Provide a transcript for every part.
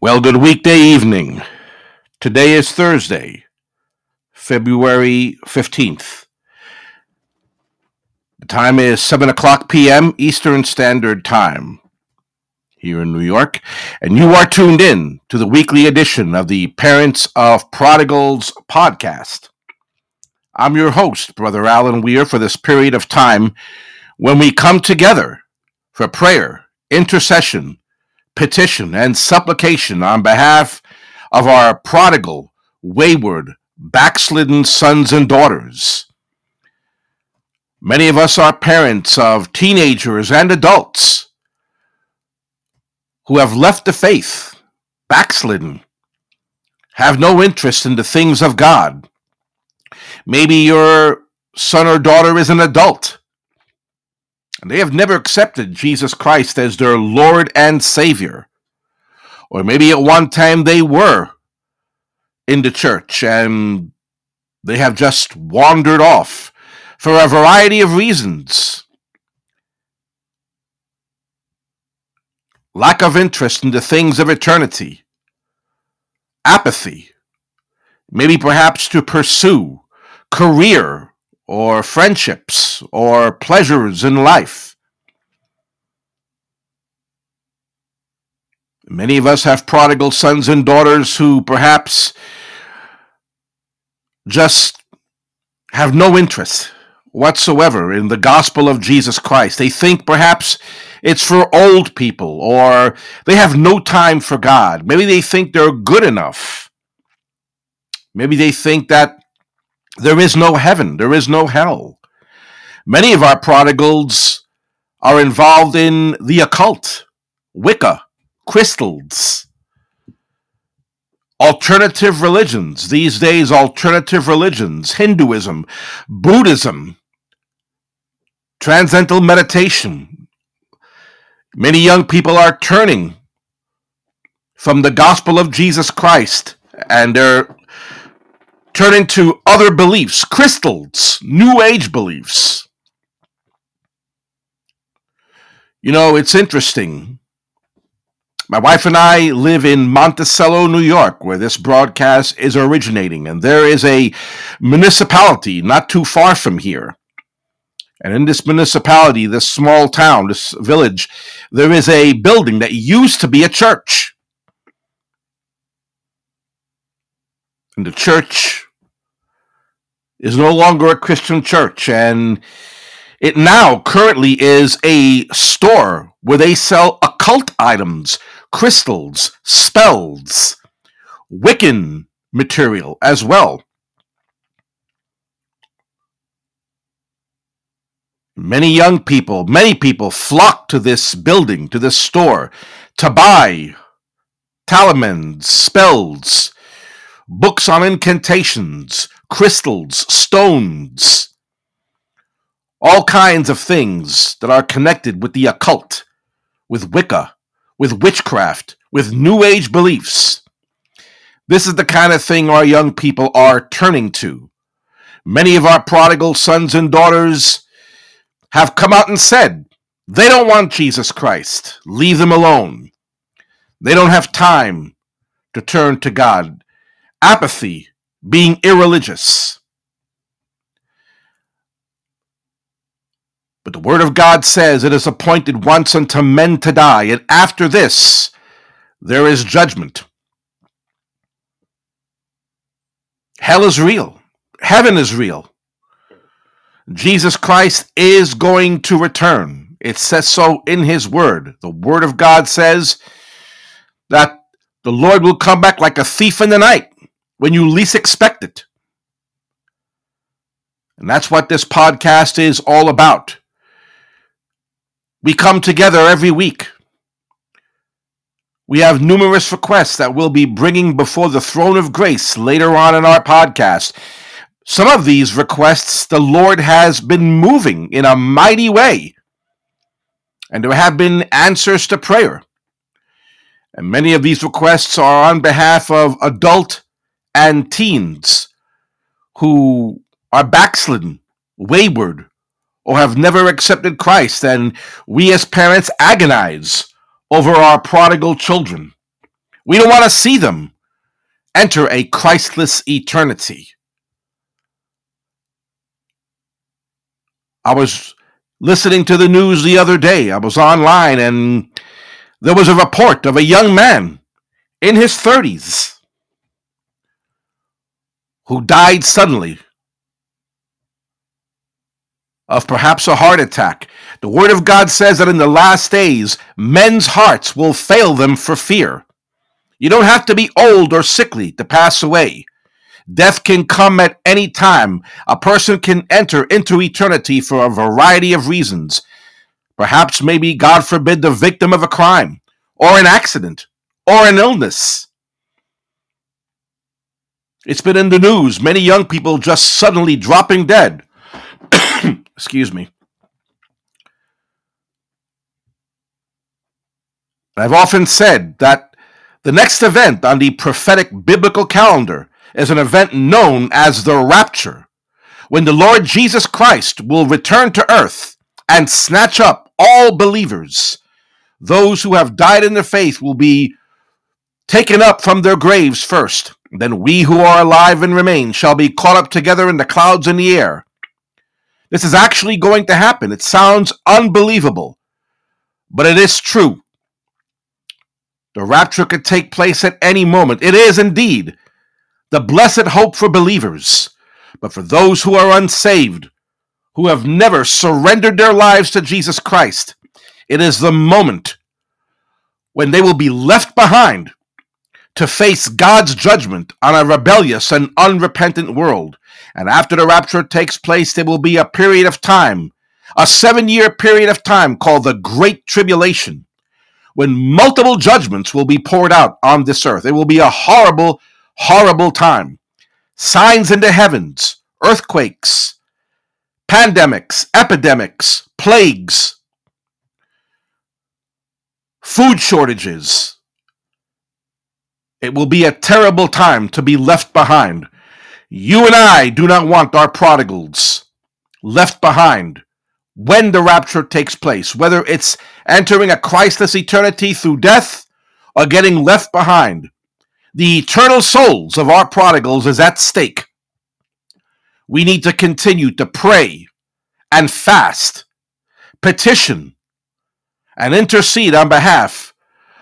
Well, good weekday evening. Today is Thursday, February 15th. The time is 7 o'clock p.m. Eastern Standard Time here in New York, and you are tuned in to the weekly edition of the Parents of Prodigals podcast. I'm your host, Brother Alan Weir, for this period of time when we come together for prayer, intercession, petition, and supplication on behalf of our prodigal, wayward, backslidden sons and daughters. Many of us are parents of teenagers and adults who have left the faith, backslidden, have no interest in the things of God. Maybe your son or daughter is an adult they have never accepted Jesus Christ as their Lord and Savior. Or maybe at one time they were in the church and they have just wandered off for a variety of reasons. Lack of interest in the things of eternity, apathy, maybe perhaps to pursue career or friendships or pleasures in life. Many of us have prodigal sons and daughters who perhaps just have no interest whatsoever in the gospel of Jesus Christ. They think perhaps it's for old people or they have no time for God. Maybe they think they're good enough. Maybe they think that there is no heaven, there is no hell. Many of our prodigals are involved in the occult, Wicca, crystals, alternative religions. These days, alternative religions, Hinduism, Buddhism, transcendental meditation. Many young people are turning from the gospel of Jesus Christ and they're turning to other beliefs, crystals, new age beliefs. You know, it's interesting. My wife and I live in Monticello, New York, where this broadcast is originating, and there is a municipality not too far from here. And in this municipality, this small town, this village, there is a building that used to be a church. And the church is no longer a Christian church, and it now currently is a store where they sell occult items, crystals, spells, Wiccan material as well. Many young people, many people flock to this building, to this store, to buy talismans, spells, books on incantations, crystals, stones, all kinds of things that are connected with the occult, with Wicca, with witchcraft, with New Age beliefs. This is the kind of thing our young people are turning to. Many of our prodigal sons and daughters have come out and said they don't want Jesus Christ. Leave them alone. They don't have time to turn to God. Apathy being irreligious. But the Word of God says it is appointed once unto men to die, and after this there is judgment. Hell is real, heaven is real. Jesus Christ is going to return. It says so in His Word. The Word of God says that the Lord will come back like a thief in the night when you least expect it. And that's what this podcast is all about. We come together every week. We have numerous requests that we'll be bringing before the throne of grace later on in our podcast. Some of these requests the Lord has been moving in a mighty way, and there have been answers to prayer. And many of these requests are on behalf of adult and teens who are backslidden, wayward, or have never accepted Christ, and we as parents agonize over our prodigal children. We don't want to see them enter a Christless eternity. I was listening to the news the other day. I was online and there was a report of a young man in his 30s who died suddenly of perhaps a heart attack. The Word of God says that in the last days, men's hearts will fail them for fear. You don't have to be old or sickly to pass away. Death can come at any time. A person can enter into eternity for a variety of reasons. Perhaps, maybe, God forbid, the victim of a crime, or an accident, or an illness. It's been in the news, many young people just suddenly dropping dead. Excuse me. I've often said that the next event on the prophetic biblical calendar is an event known as the rapture, when the Lord Jesus Christ will return to earth and snatch up all believers. Those who have died in the faith will be taken up from their graves first. Then we who are alive and remain shall be caught up together in the clouds in the air. This is actually going to happen. It sounds unbelievable, but it is true. The rapture could take place at any moment. It is indeed the blessed hope for believers. But for those who are unsaved, who have never surrendered their lives to Jesus Christ, it is the moment when they will be left behind to face God's judgment on a rebellious and unrepentant world. And after the rapture takes place, there will be a period of time, a seven year period of time called the Great Tribulation, when multiple judgments will be poured out on this earth. It will be a horrible, horrible time. Signs in the heavens, earthquakes, pandemics, epidemics, plagues, food shortages. It will be a terrible time to be left behind. You and I do not want our prodigals left behind when the rapture takes place, whether it's entering a Christless eternity through death or getting left behind. The eternal souls of our prodigals is at stake. We need to continue to pray and fast, petition, and intercede on behalf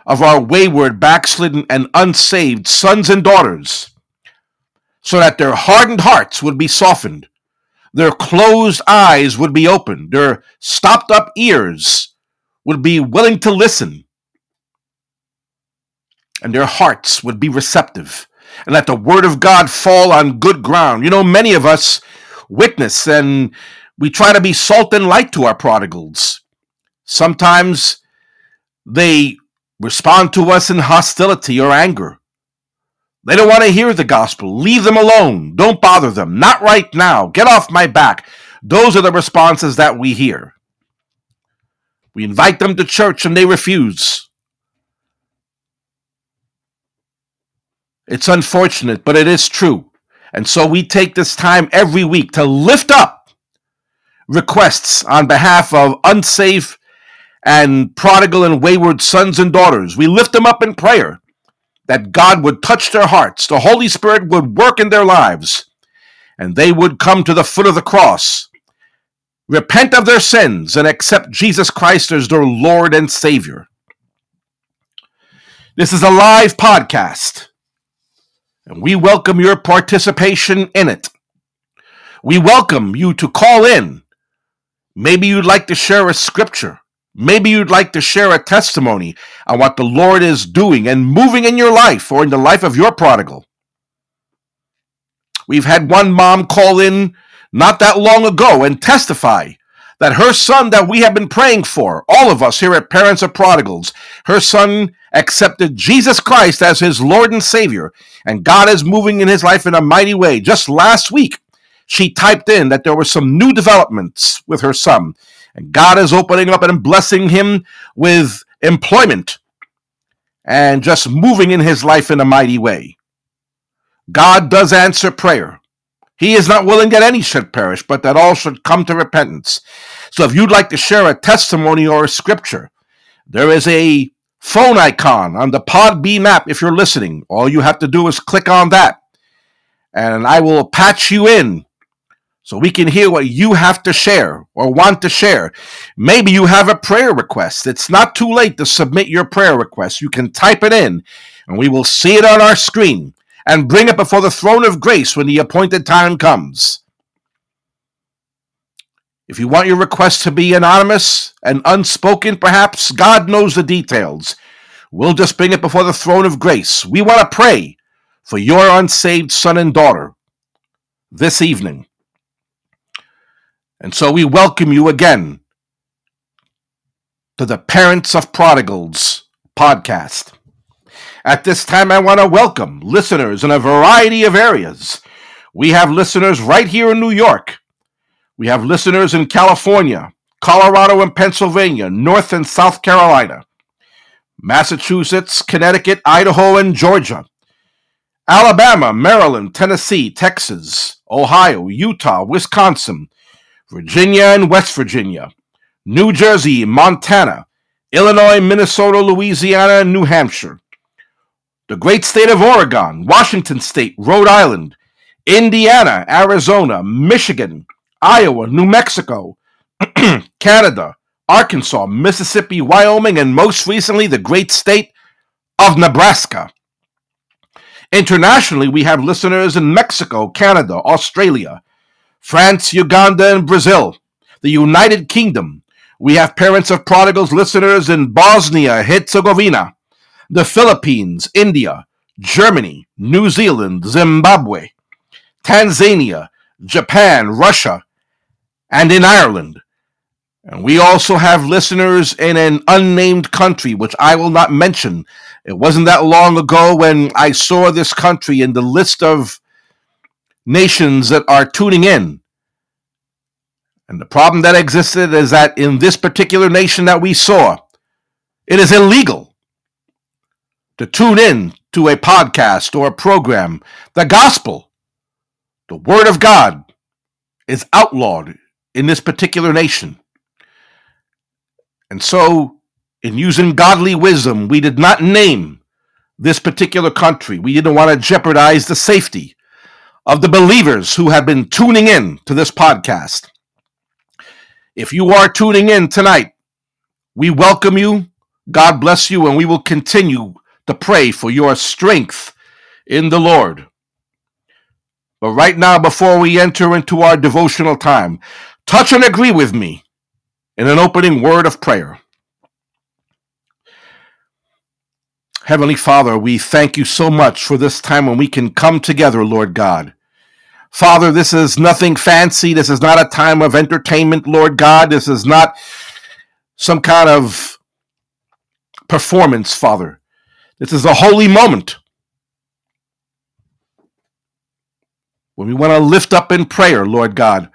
of our wayward, backslidden, and unsaved sons and daughters, so that their hardened hearts would be softened their closed eyes would be opened, their stopped up ears would be willing to listen, and their hearts would be receptive, and let the word of God fall on good ground. You know, many of us witness and we try to be salt and light to our prodigals. Sometimes they respond to us in hostility or anger. They don't want to hear the gospel. Leave them alone. Don't bother them. Not right now. Get off my back. Those are the responses that we hear. We invite them to church and they refuse. It's unfortunate, but it is true. And so we take this time every week to lift up requests on behalf of unsafe and prodigal and wayward sons and daughters. We lift them up in prayer that God would touch their hearts, the Holy Spirit would work in their lives, and they would come to the foot of the cross, repent of their sins, and accept Jesus Christ as their Lord and Savior. This is a live podcast, and we welcome your participation in it. We welcome you to call in. Maybe you'd like to share a scripture Maybe you'd like to share a testimony on what the Lord is doing and moving in your life or in the life of your prodigal. We've had one mom call in not that long ago and testify that her son that we have been praying for, all of us here at Parents of Prodigals, her son accepted Jesus Christ as his Lord and Savior, and God is moving in his life in a mighty way. Just last week, she typed in that there were some new developments with her son and God is opening up and blessing him with employment and just moving in his life in a mighty way. God does answer prayer. He is not willing that any should perish, but that all should come to repentance. So if you'd like to share a testimony or a scripture, there is a phone icon on the Podbean app if you're listening. All you have to do is click on that, and I will patch you in so we can hear what you have to share or want to share. Maybe you have a prayer request. It's not too late to submit your prayer request. You can type it in, and we will see it on our screen and bring it before the throne of grace when the appointed time comes. If you want your request to be anonymous and unspoken, perhaps, God knows the details. We'll just bring it before the throne of grace. We want to pray for your unsaved son and daughter this evening. And so we welcome you again to the Parents of Prodigals podcast. At this time, I want to welcome listeners in a variety of areas. We have listeners right here in New York. We have listeners in California, Colorado and Pennsylvania, North and South Carolina, Massachusetts, Connecticut, Idaho, and Georgia, Alabama, Maryland, Tennessee, Texas, Ohio, Utah, Wisconsin, Virginia and West Virginia, New Jersey, Montana, Illinois, Minnesota, Louisiana, and New Hampshire, the great state of Oregon, Washington State, Rhode Island, Indiana, Arizona, Michigan, Iowa, New Mexico, Canada, Arkansas, Mississippi, Wyoming, and most recently, the great state of Nebraska. Internationally, we have listeners in Mexico, Canada, Australia, France, Uganda, and Brazil, the United Kingdom. We have parents of prodigals listeners in Bosnia, Herzegovina, the Philippines, India, Germany, New Zealand, Zimbabwe, Tanzania, Japan, Russia, and in Ireland. And we also have listeners in an unnamed country, which I will not mention. It wasn't that long ago when I saw this country in the list of nations that are tuning in. And the problem that existed is that in this particular nation that we saw, it is illegal to tune in to a podcast or a program. The gospel, the word of God, is outlawed in this particular nation. And so, in using godly wisdom, we did not name this particular country. We didn't want to jeopardize the safety of the believers who have been tuning in to this podcast. If you are tuning in tonight, we welcome you. God bless you, and we will continue to pray for your strength in the Lord. But right now, before we enter into our devotional time, touch and agree with me in an opening word of prayer. Heavenly Father, we thank you so much for this time when we can come together, Lord God. Father, this is nothing fancy. This is not a time of entertainment, Lord God. This is not some kind of performance, Father. This is a holy moment when we want to lift up in prayer, Lord God,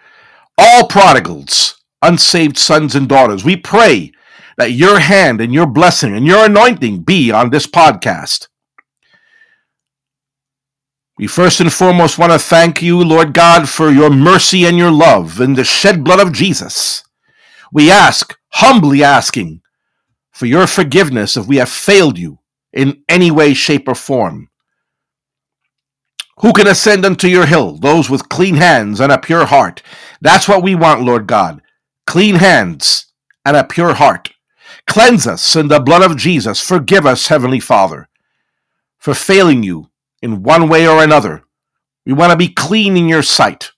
all prodigals, unsaved sons and daughters. We pray that your hand and your blessing and your anointing be on this podcast. We first and foremost want to thank you, Lord God, for your mercy and your love and the shed blood of Jesus. We ask, humbly asking, for your forgiveness if we have failed you in any way, shape, or form. Who can ascend unto your hill? Those with clean hands and a pure heart. That's what we want, Lord God. Clean hands and a pure heart. Cleanse us in the blood of Jesus. Forgive us, Heavenly Father, for failing you in one way or another. We want to be clean in your sight,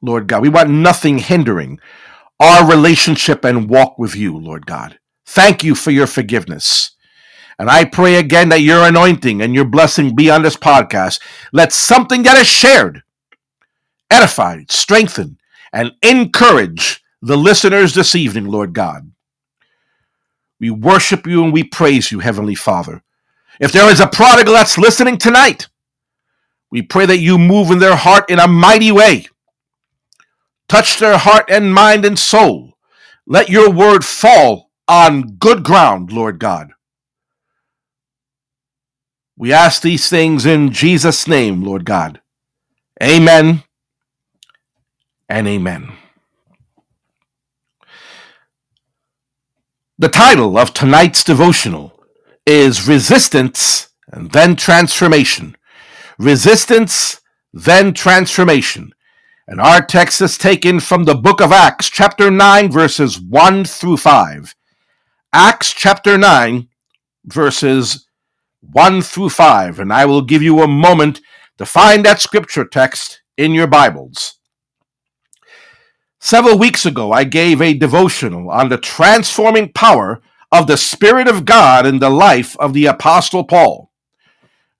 Lord God. We want nothing hindering our relationship and walk with you, Lord God. Thank you for your forgiveness. And I pray again that your anointing and your blessing be on this podcast. Let something that is shared edify, strengthen, and encourage the listeners this evening, Lord God. We worship you and we praise you, Heavenly Father. If there is a prodigal that's listening tonight, we pray that you move in their heart in a mighty way. Touch their heart and mind and soul. Let your word fall on good ground, Lord God. We ask these things in Jesus' name, Lord God. Amen and amen. The title of tonight's devotional is resistance and then transformation. Resistance, then transformation. And our text is taken from the book of Acts, chapter 9, verses 1 through 5. Acts chapter 9, verses 1 through 5. And I will give you a moment to find that scripture text in your Bibles. Several weeks ago, I gave a devotional on the transforming power of the Spirit of God in the life of the Apostle Paul.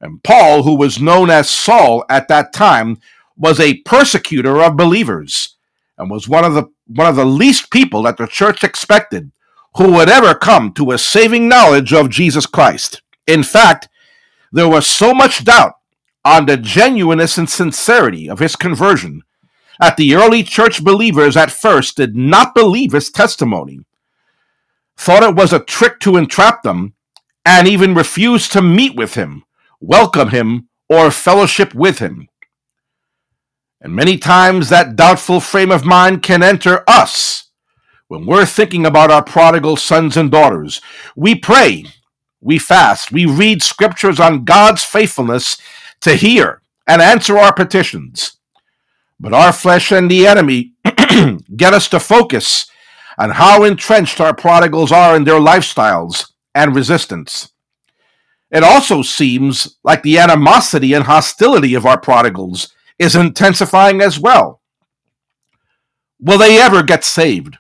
And Paul, who was known as Saul at that time, was a persecutor of believers and was one of the one of the least people that the church expected who would ever come to a saving knowledge of Jesus Christ. In fact, there was so much doubt on the genuineness and sincerity of his conversion that the early church believers at first did not believe his testimony, thought it was a trick to entrap them, and even refused to meet with him, welcome him, or fellowship with him. And many times that doubtful frame of mind can enter us when we're thinking about our prodigal sons and daughters. We pray, we fast, we read scriptures on God's faithfulness to hear and answer our petitions. But our flesh and the enemy get us to focus on how entrenched our prodigals are in their lifestyles and resistance. It also seems like the animosity and hostility of our prodigals is intensifying as well. Will they ever get saved?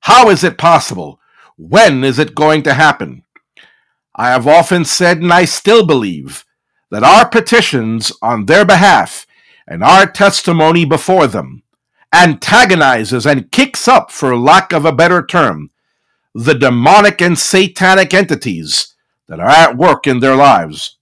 How is it possible? When is it going to happen? I have often said, and I still believe, that our petitions on their behalf and our testimony before them antagonizes and kicks up, for lack of a better term, the demonic and satanic entities that are at work in their lives.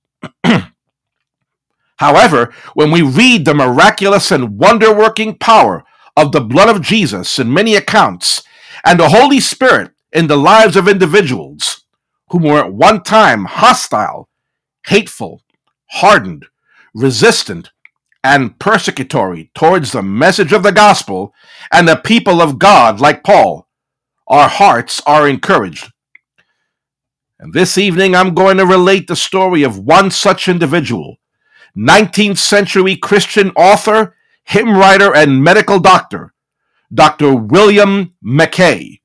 However, when we read the miraculous and wonder working power of the blood of Jesus in many accounts, and the Holy Spirit in the lives of individuals who were at one time hostile, hateful, hardened, resistant, and persecutory towards the message of the gospel and the people of God, like Paul, our hearts are encouraged. And this evening, I'm going to relate the story of one such individual 19th century Christian author, hymn writer, and medical doctor, Dr. William Mackay.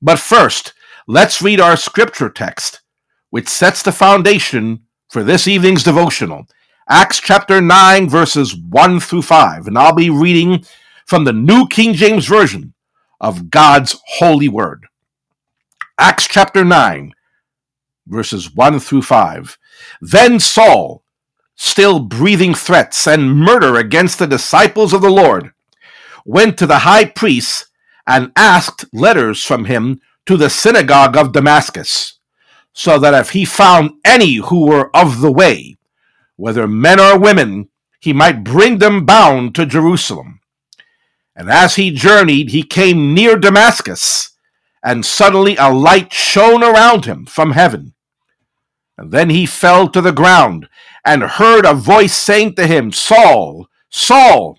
But first, let's read our scripture text, which sets the foundation for this evening's devotional. Acts chapter 9, verses 1 through 5. And I'll be reading from the New King James Version of God's holy word. Acts chapter 9, verses 1 through 5. Then Saul, still breathing threats and murder against the disciples of the Lord, went to the high priest and asked letters from him to the synagogue of Damascus, so that if he found any who were of the way, whether men or women, he might bring them bound to Jerusalem. And as he journeyed, he came near Damascus, and suddenly a light shone around him from heaven. And then he fell to the ground and heard a voice saying to him, Saul, Saul,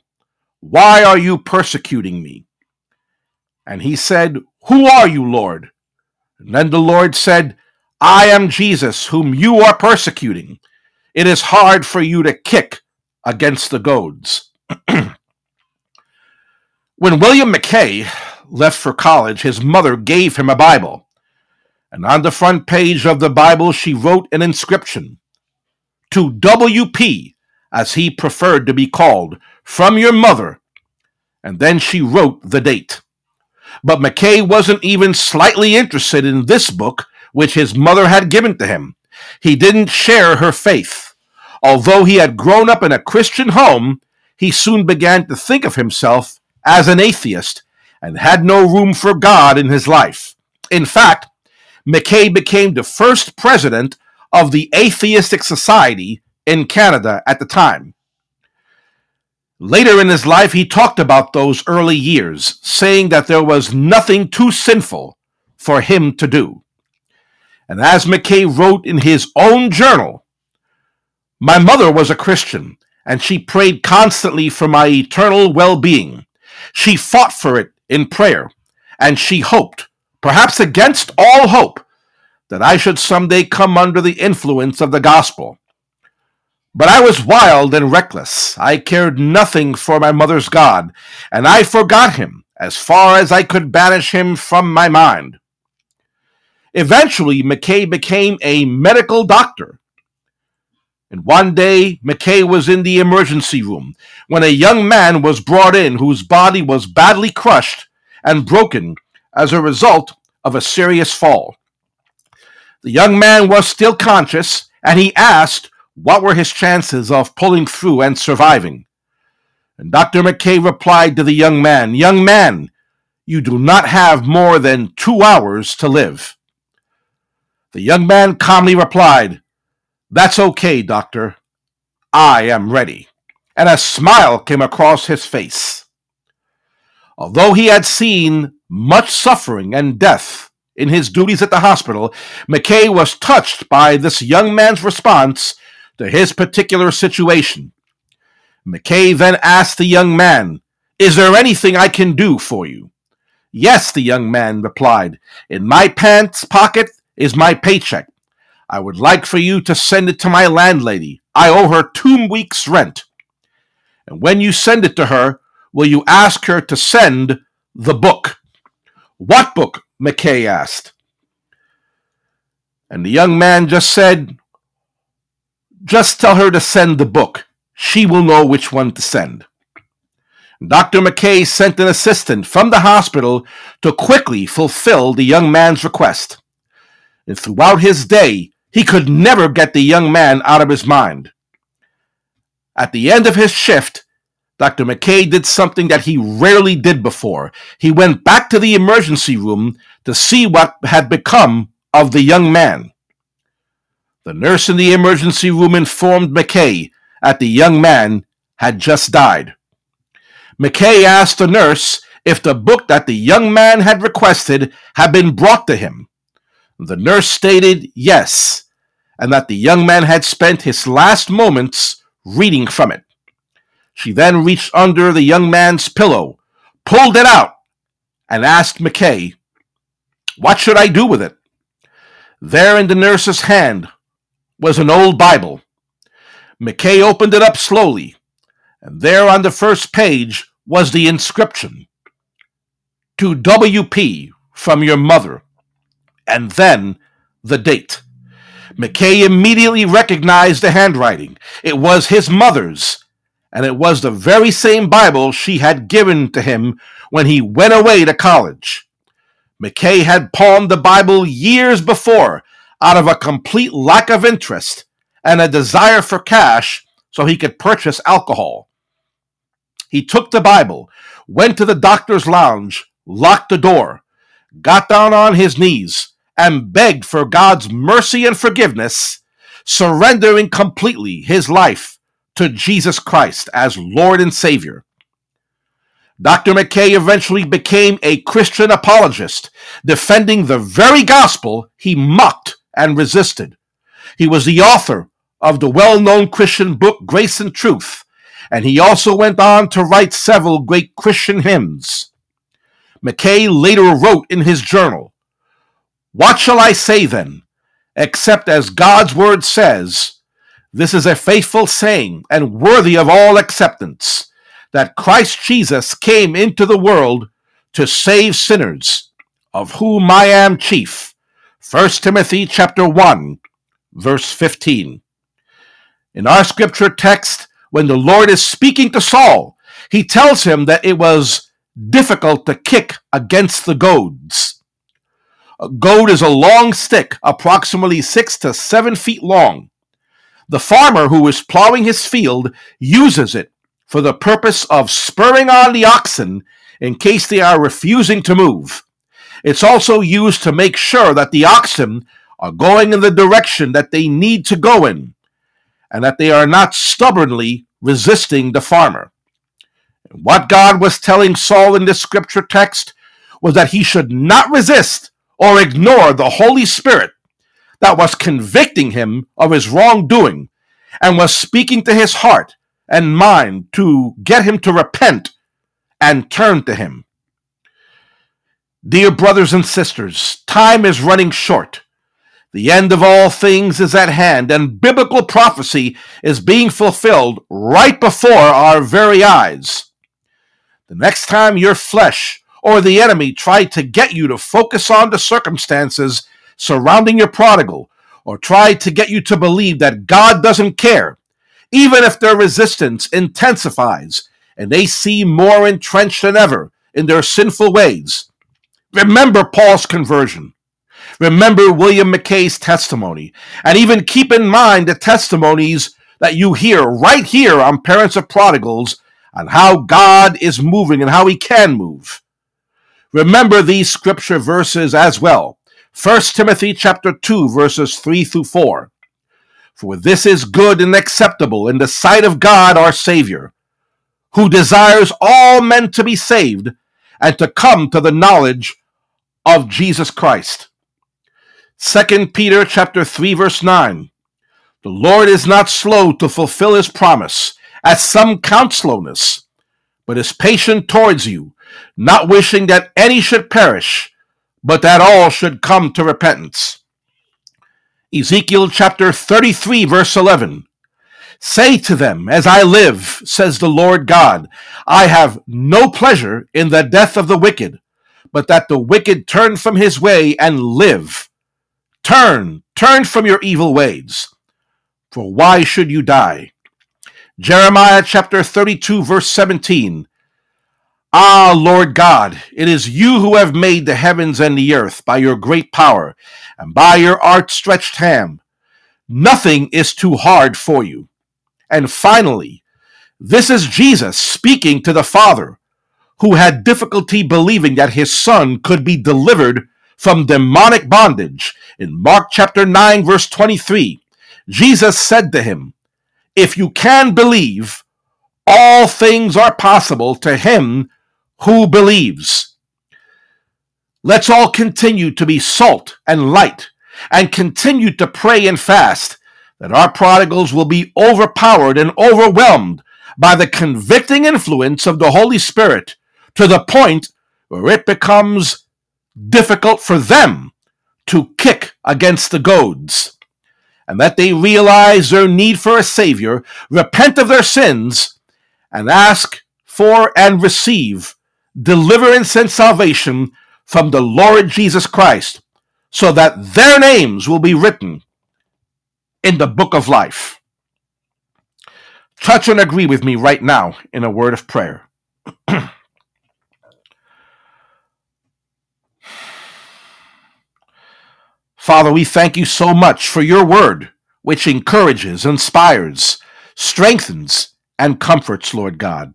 why are you persecuting me? And he said, Who are you, Lord? And then the Lord said, I am Jesus, whom you are persecuting. It is hard for you to kick against the goads. when William Mackay left for college, his mother gave him a Bible. And on the front page of the Bible, she wrote an inscription to WP, as he preferred to be called, from your mother. And then she wrote the date. But Mackay wasn't even slightly interested in this book, which his mother had given to him. He didn't share her faith. Although he had grown up in a Christian home, he soon began to think of himself as an atheist and had no room for God in his life. In fact, Mackay became the first president of the Atheistic Society in Canada at the time. Later in his life, he talked about those early years, saying that there was nothing too sinful for him to do. And as Mackay wrote in his own journal, my mother was a Christian, and she prayed constantly for my eternal well being. She fought for it in prayer, and she hoped, perhaps against all hope, that I should someday come under the influence of the gospel. But I was wild and reckless. I cared nothing for my mother's God, and I forgot him as far as I could banish him from my mind. Eventually, Mackay became a medical doctor. And one day, Mackay was in the emergency room when a young man was brought in whose body was badly crushed and broken as a result of a serious fall. The young man was still conscious, and he asked what were his chances of pulling through and surviving. And Dr. Mackay replied to the young man, Young man, you do not have more than two hours to live. The young man calmly replied, That's okay, doctor. I am ready. And a smile came across his face. Although he had seen much suffering and death in his duties at the hospital, Mackay was touched by this young man's response to his particular situation. Mackay then asked the young man, Is there anything I can do for you? Yes, the young man replied. In my pants pocket is my paycheck. I would like for you to send it to my landlady. I owe her two weeks' rent. And when you send it to her, will you ask her to send the book? What book? Mackay asked. And the young man just said, Just tell her to send the book. She will know which one to send. Dr. Mackay sent an assistant from the hospital to quickly fulfill the young man's request and throughout his day, he could never get the young man out of his mind. At the end of his shift, Dr. Mackay did something that he rarely did before. He went back to the emergency room to see what had become of the young man. The nurse in the emergency room informed Mackay that the young man had just died. Mackay asked the nurse if the book that the young man had requested had been brought to him. The nurse stated yes, and that the young man had spent his last moments reading from it. She then reached under the young man's pillow, pulled it out, and asked Mackay, What should I do with it? There in the nurse's hand was an old Bible. Mackay opened it up slowly, and there on the first page was the inscription To WP from your mother and then the date. Mackay immediately recognized the handwriting. It was his mother's, and it was the very same Bible she had given to him when he went away to college. Mackay had pawned the Bible years before out of a complete lack of interest and a desire for cash so he could purchase alcohol. He took the Bible, went to the doctor's lounge, locked the door, got down on his knees, and begged for God's mercy and forgiveness, surrendering completely his life to Jesus Christ as Lord and Savior. Dr. Mackay eventually became a Christian apologist, defending the very gospel he mocked and resisted. He was the author of the well known Christian book Grace and Truth, and he also went on to write several great Christian hymns. Mackay later wrote in his journal what shall I say then? Except as God's word says, this is a faithful saying and worthy of all acceptance, that Christ Jesus came into the world to save sinners, of whom I am chief. 1 Timothy chapter 1, verse 15. In our scripture text, when the Lord is speaking to Saul, he tells him that it was difficult to kick against the goads. A goad is a long stick, approximately six to seven feet long. The farmer who is plowing his field uses it for the purpose of spurring on the oxen in case they are refusing to move. It's also used to make sure that the oxen are going in the direction that they need to go in and that they are not stubbornly resisting the farmer. What God was telling Saul in this scripture text was that he should not resist or ignore the Holy Spirit that was convicting him of his wrongdoing and was speaking to his heart and mind to get him to repent and turn to him. Dear brothers and sisters, time is running short. The end of all things is at hand, and biblical prophecy is being fulfilled right before our very eyes. The next time your flesh or the enemy try to get you to focus on the circumstances surrounding your prodigal, or try to get you to believe that God doesn't care, even if their resistance intensifies and they seem more entrenched than ever in their sinful ways, remember Paul's conversion. Remember William Mackay's testimony, and even keep in mind the testimonies that you hear right here on Parents of Prodigals on how God is moving and how he can move. Remember these scripture verses as well. 1 Timothy chapter 2 verses 3 through 4. For this is good and acceptable in the sight of God our Savior, who desires all men to be saved and to come to the knowledge of Jesus Christ. 2 Peter chapter 3 verse 9. The Lord is not slow to fulfill his promise, as some count slowness, but is patient towards you, not wishing that any should perish, but that all should come to repentance. Ezekiel chapter 33 verse 11. Say to them, As I live, says the Lord God, I have no pleasure in the death of the wicked, but that the wicked turn from his way and live. Turn, turn from your evil ways. For why should you die? Jeremiah chapter 32, verse 17. Ah, Lord God, it is you who have made the heavens and the earth by your great power and by your outstretched hand. Nothing is too hard for you. And finally, this is Jesus speaking to the Father, who had difficulty believing that his Son could be delivered from demonic bondage. In Mark chapter 9, verse 23, Jesus said to him, If you can believe, all things are possible to him who believes. Let's all continue to be salt and light and continue to pray and fast that our prodigals will be overpowered and overwhelmed by the convicting influence of the Holy Spirit to the point where it becomes difficult for them to kick against the goads, and that they realize their need for a Savior, repent of their sins, and ask for and receive deliverance and salvation from the Lord Jesus Christ, so that their names will be written in the book of life. Touch and agree with me right now in a word of prayer. Father, we thank you so much for your word, which encourages, inspires, strengthens, and comforts, Lord God.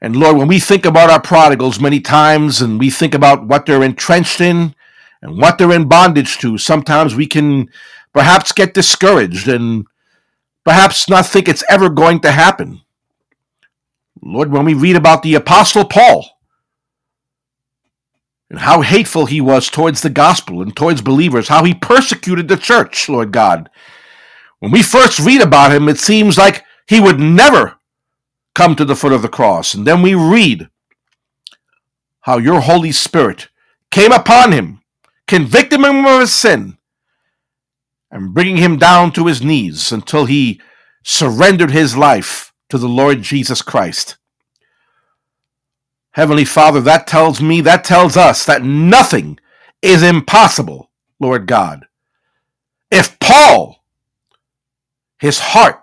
And Lord, when we think about our prodigals many times and we think about what they're entrenched in and what they're in bondage to, sometimes we can perhaps get discouraged and perhaps not think it's ever going to happen. Lord, when we read about the Apostle Paul, and how hateful he was towards the gospel and towards believers, how he persecuted the church, Lord God. When we first read about him, it seems like he would never come to the foot of the cross. And then we read how your Holy Spirit came upon him, convicting him of his sin, and bringing him down to his knees until he surrendered his life to the Lord Jesus Christ. Heavenly Father, that tells me, that tells us that nothing is impossible, Lord God. If Paul, his heart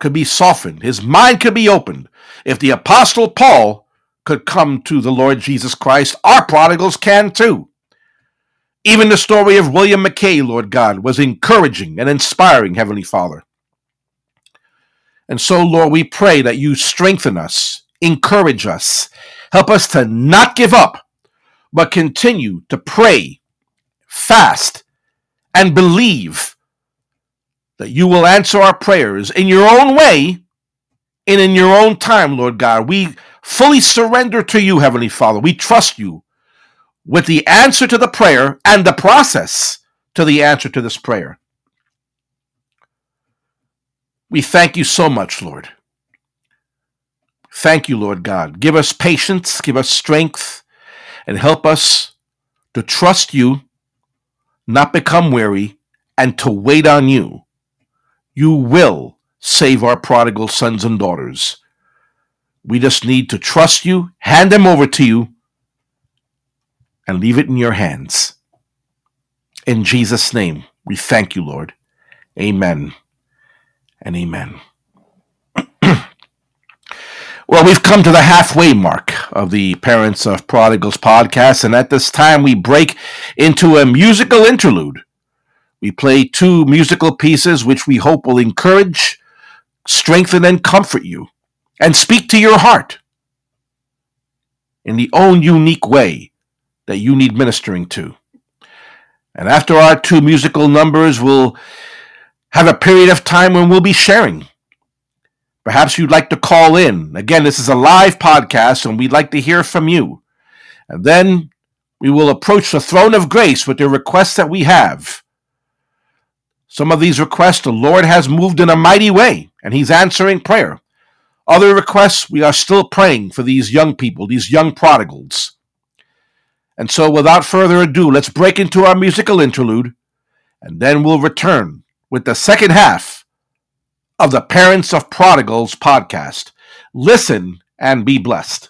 could be softened, his mind could be opened, if the Apostle Paul could come to the Lord Jesus Christ, our prodigals can too. Even the story of William Mackay, Lord God, was encouraging and inspiring, Heavenly Father. And so, Lord, we pray that you strengthen us encourage us. Help us to not give up, but continue to pray, fast, and believe that you will answer our prayers in your own way and in your own time, Lord God. We fully surrender to you, Heavenly Father. We trust you with the answer to the prayer and the process to the answer to this prayer. We thank you so much, Lord. Thank you, Lord God. Give us patience, give us strength, and help us to trust you not become weary, and to wait on you. You will save our prodigal sons and daughters. We just need to trust you, hand them over to you, and leave it in your hands. In Jesus' name, we thank you, Lord. Amen and amen. well, we've come to the halfway mark of the Parents of Prodigals podcast, and at this time we break into a musical interlude. We play two musical pieces which we hope will encourage, strengthen, and comfort you, and speak to your heart in the own unique way that you need ministering to. And after our two musical numbers, we'll have a period of time when we'll be sharing. Perhaps you'd like to call in. Again, this is a live podcast, and we'd like to hear from you. And then we will approach the throne of grace with the requests that we have. Some of these requests the Lord has moved in a mighty way, and He's answering prayer. Other requests, we are still praying for these young people, these young prodigals. And so, without further ado, let's break into our musical interlude, and then we'll return with the second half of the Parents of Prodigals podcast. Listen and be blessed.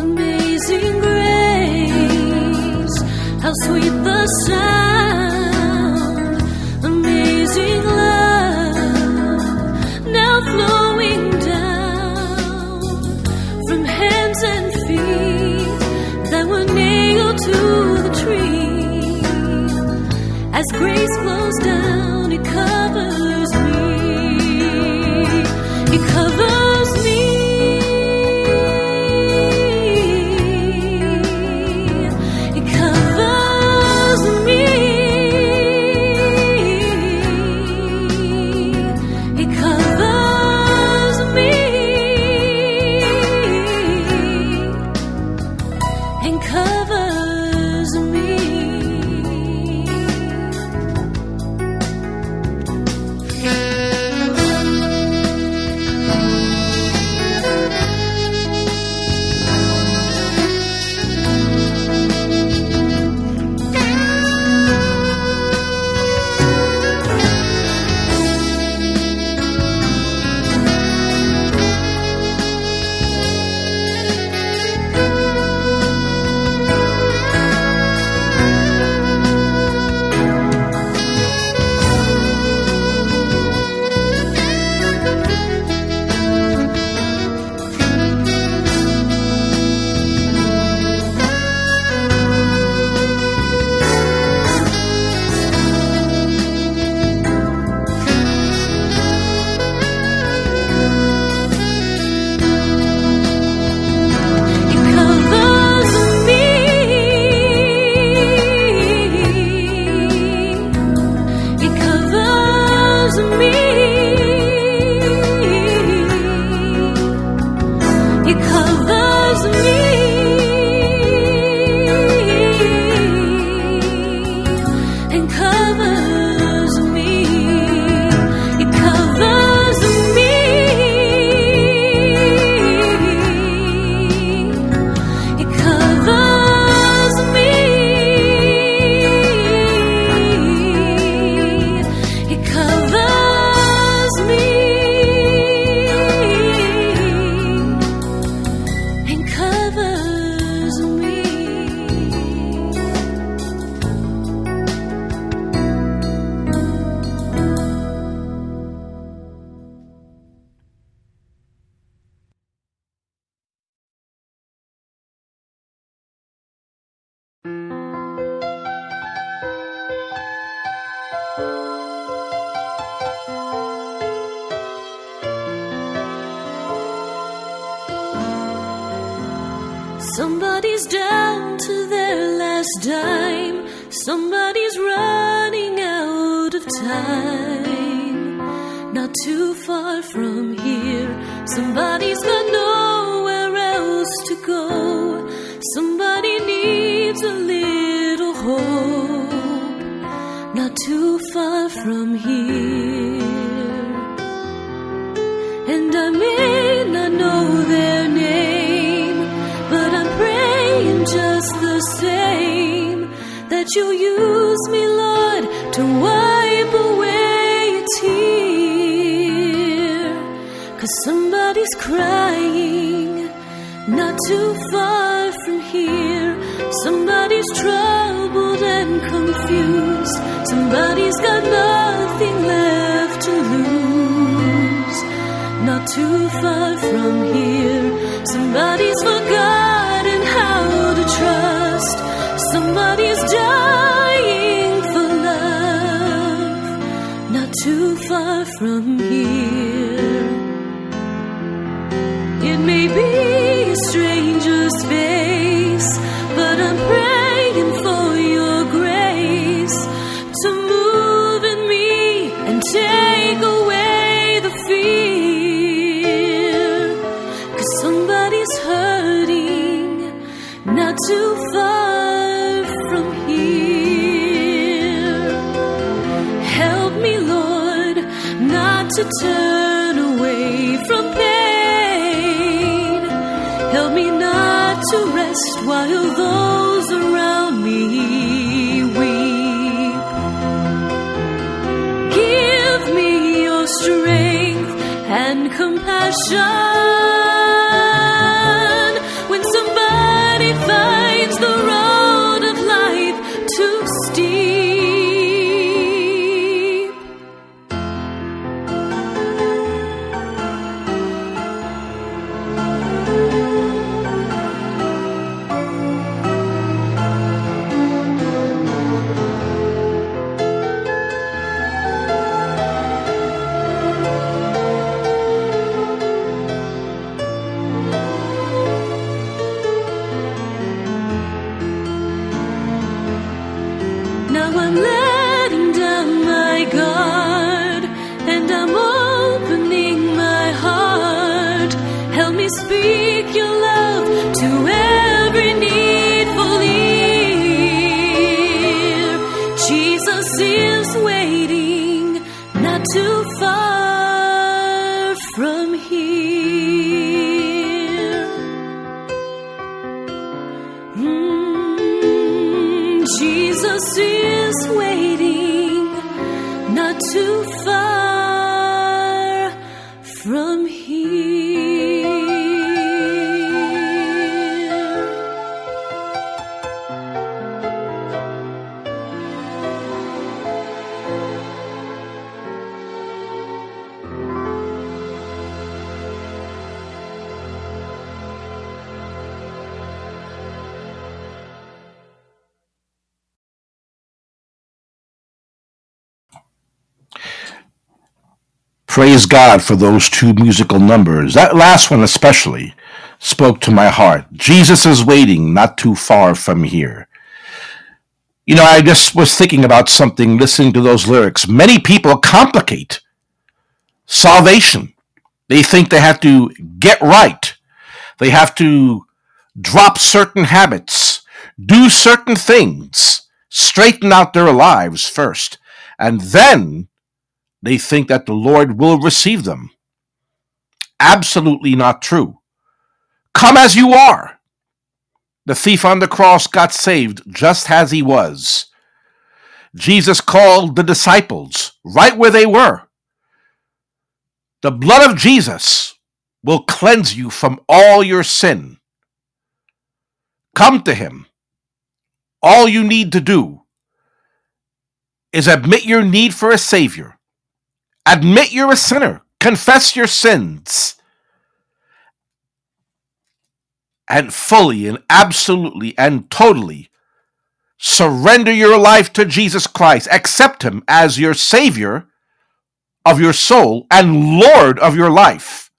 Amazing grace, how sweet the sound. As grace flows down, dime. Somebody's running out of time. Not too far from here. Somebody's got nowhere else to go. Somebody needs a little hope. Not too far from here. You use me, Lord, to wipe away a tear. Cause somebody's crying, not too far from here. Somebody's troubled and confused. Somebody's got nothing left to lose not too far from here. Somebody's forgotten how to trust. Somebody's dying for love, not too far from here. Compassion Praise God for those two musical numbers. That last one especially spoke to my heart. Jesus is waiting not too far from here. You know, I just was thinking about something listening to those lyrics. Many people complicate salvation. They think they have to get right. They have to drop certain habits, do certain things, straighten out their lives first, and then they think that the Lord will receive them. Absolutely not true. Come as you are. The thief on the cross got saved just as he was. Jesus called the disciples right where they were. The blood of Jesus will cleanse you from all your sin. Come to him. All you need to do is admit your need for a Savior. Admit you're a sinner. Confess your sins. And fully and absolutely and totally surrender your life to Jesus Christ. Accept Him as your Savior of your soul and Lord of your life.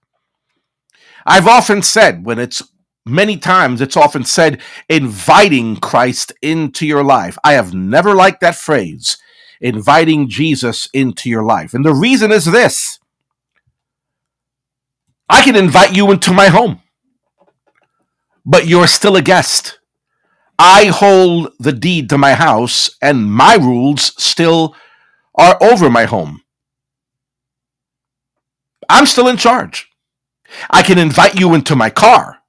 I've often said when it's many times it's often said inviting Christ into your life. I have never liked that phrase, inviting Jesus into your life. And the reason is this I can invite you into my home, but you're still a guest. I hold the deed to my house, and my rules still are over my home. I'm still in charge. I can invite you into my car,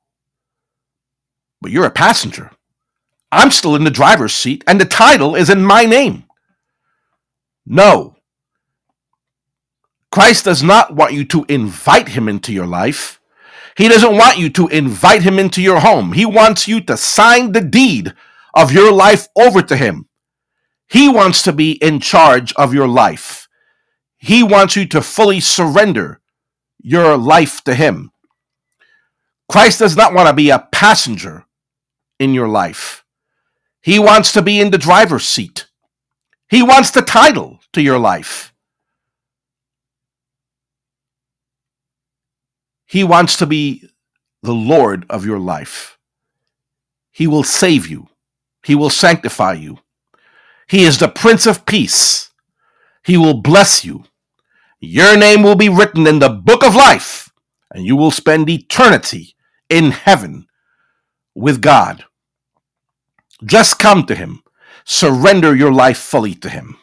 but you're a passenger. I'm still in the driver's seat, and the title is in my name. No. Christ does not want you to invite him into your life. He doesn't want you to invite him into your home. He wants you to sign the deed of your life over to him. He wants to be in charge of your life. He wants you to fully surrender your life to him. Christ does not want to be a passenger in your life. He wants to be in the driver's seat. He wants the title to your life. He wants to be the Lord of your life. He will save you. He will sanctify you. He is the Prince of Peace. He will bless you. Your name will be written in the book of life, and you will spend eternity in heaven with God. Just come to Him. Surrender your life fully to Him.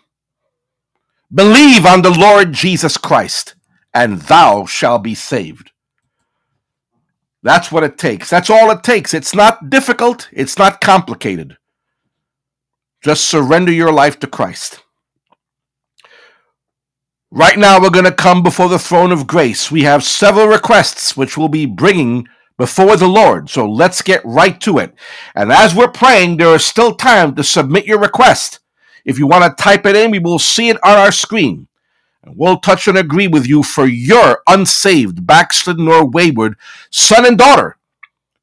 Believe on the Lord Jesus Christ, and thou shalt be saved. That's what it takes. That's all it takes. It's not difficult, it's not complicated. Just surrender your life to Christ. Right now, we're going to come before the throne of grace. We have several requests which we'll be bringing before the Lord. So let's get right to it. And as we're praying, there is still time to submit your request. If you want to type it in, we will see it on our screen. And we'll touch and agree with you for your unsaved, backslidden, or wayward son and daughter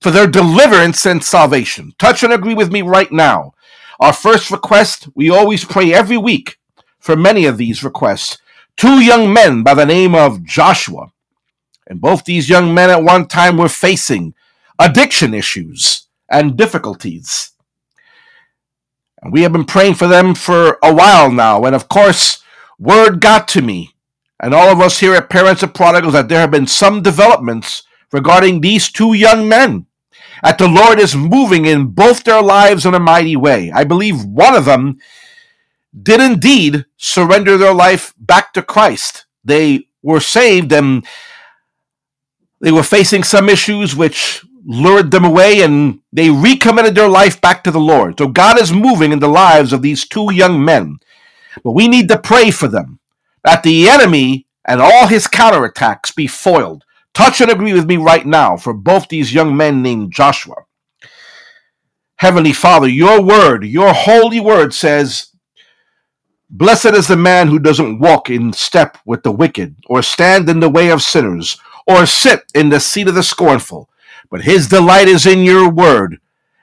for their deliverance and salvation. Touch and agree with me right now. Our first request, we always pray every week for many of these requests. Two young men by the name of Joshua and both these young men at one time were facing addiction issues and difficulties. And we have been praying for them for a while now. And of course, word got to me and all of us here at Parents of Prodigals that there have been some developments regarding these two young men. That the Lord is moving in both their lives in a mighty way. I believe one of them did indeed surrender their life back to Christ. They were saved and they were facing some issues which lured them away and they recommitted their life back to the Lord. So God is moving in the lives of these two young men. But we need to pray for them that the enemy and all his counterattacks be foiled. Touch and agree with me right now for both these young men named Joshua. Heavenly Father, your word, your holy word says, Blessed is the man who doesn't walk in step with the wicked, or stand in the way of sinners, or sit in the seat of the scornful, but his delight is in your word,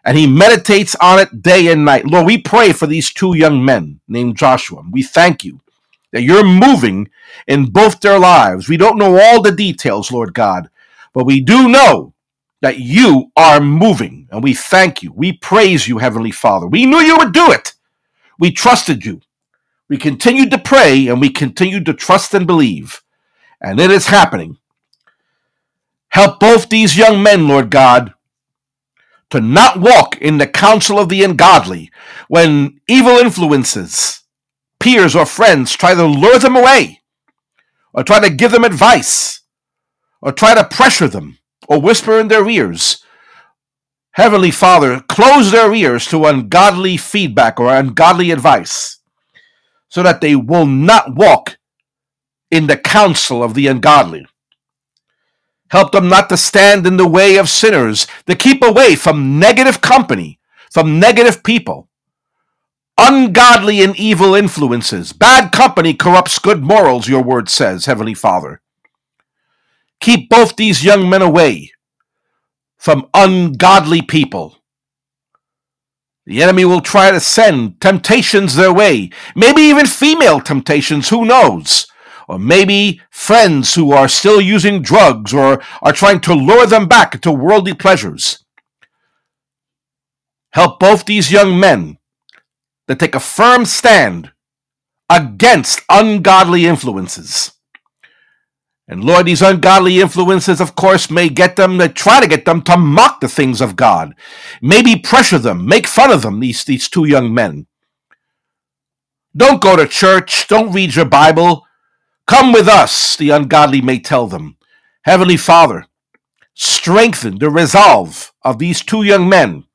and he meditates on it day and night. Lord, we pray for these two young men named Joshua. We thank you that you're moving in both their lives. We don't know all the details, Lord God, but we do know that you are moving, and we thank you. We praise you, Heavenly Father. We knew you would do it. We trusted you. We continued to pray, and we continued to trust and believe. And it is happening Help both these young men, Lord God, to not walk in the counsel of the ungodly when evil influences, peers, or friends try to lure them away, or try to give them advice, or try to pressure them, or whisper in their ears. Heavenly Father, close their ears to ungodly feedback or ungodly advice so that they will not walk in the counsel of the ungodly. Help them not to stand in the way of sinners, to keep away from negative company, from negative people, ungodly and evil influences. Bad company corrupts good morals, your word says, Heavenly Father. Keep both these young men away from ungodly people. The enemy will try to send temptations their way, maybe even female temptations, who knows? Or maybe friends who are still using drugs or are trying to lure them back to worldly pleasures. Help both these young men to take a firm stand against ungodly influences. And Lord, these ungodly influences, of course, may get them to try to get them to mock the things of God, maybe pressure them, make fun of them, these, these two young men. Don't go to church, don't read your Bible. Come with us, the ungodly may tell them. Heavenly Father, strengthen the resolve of these two young men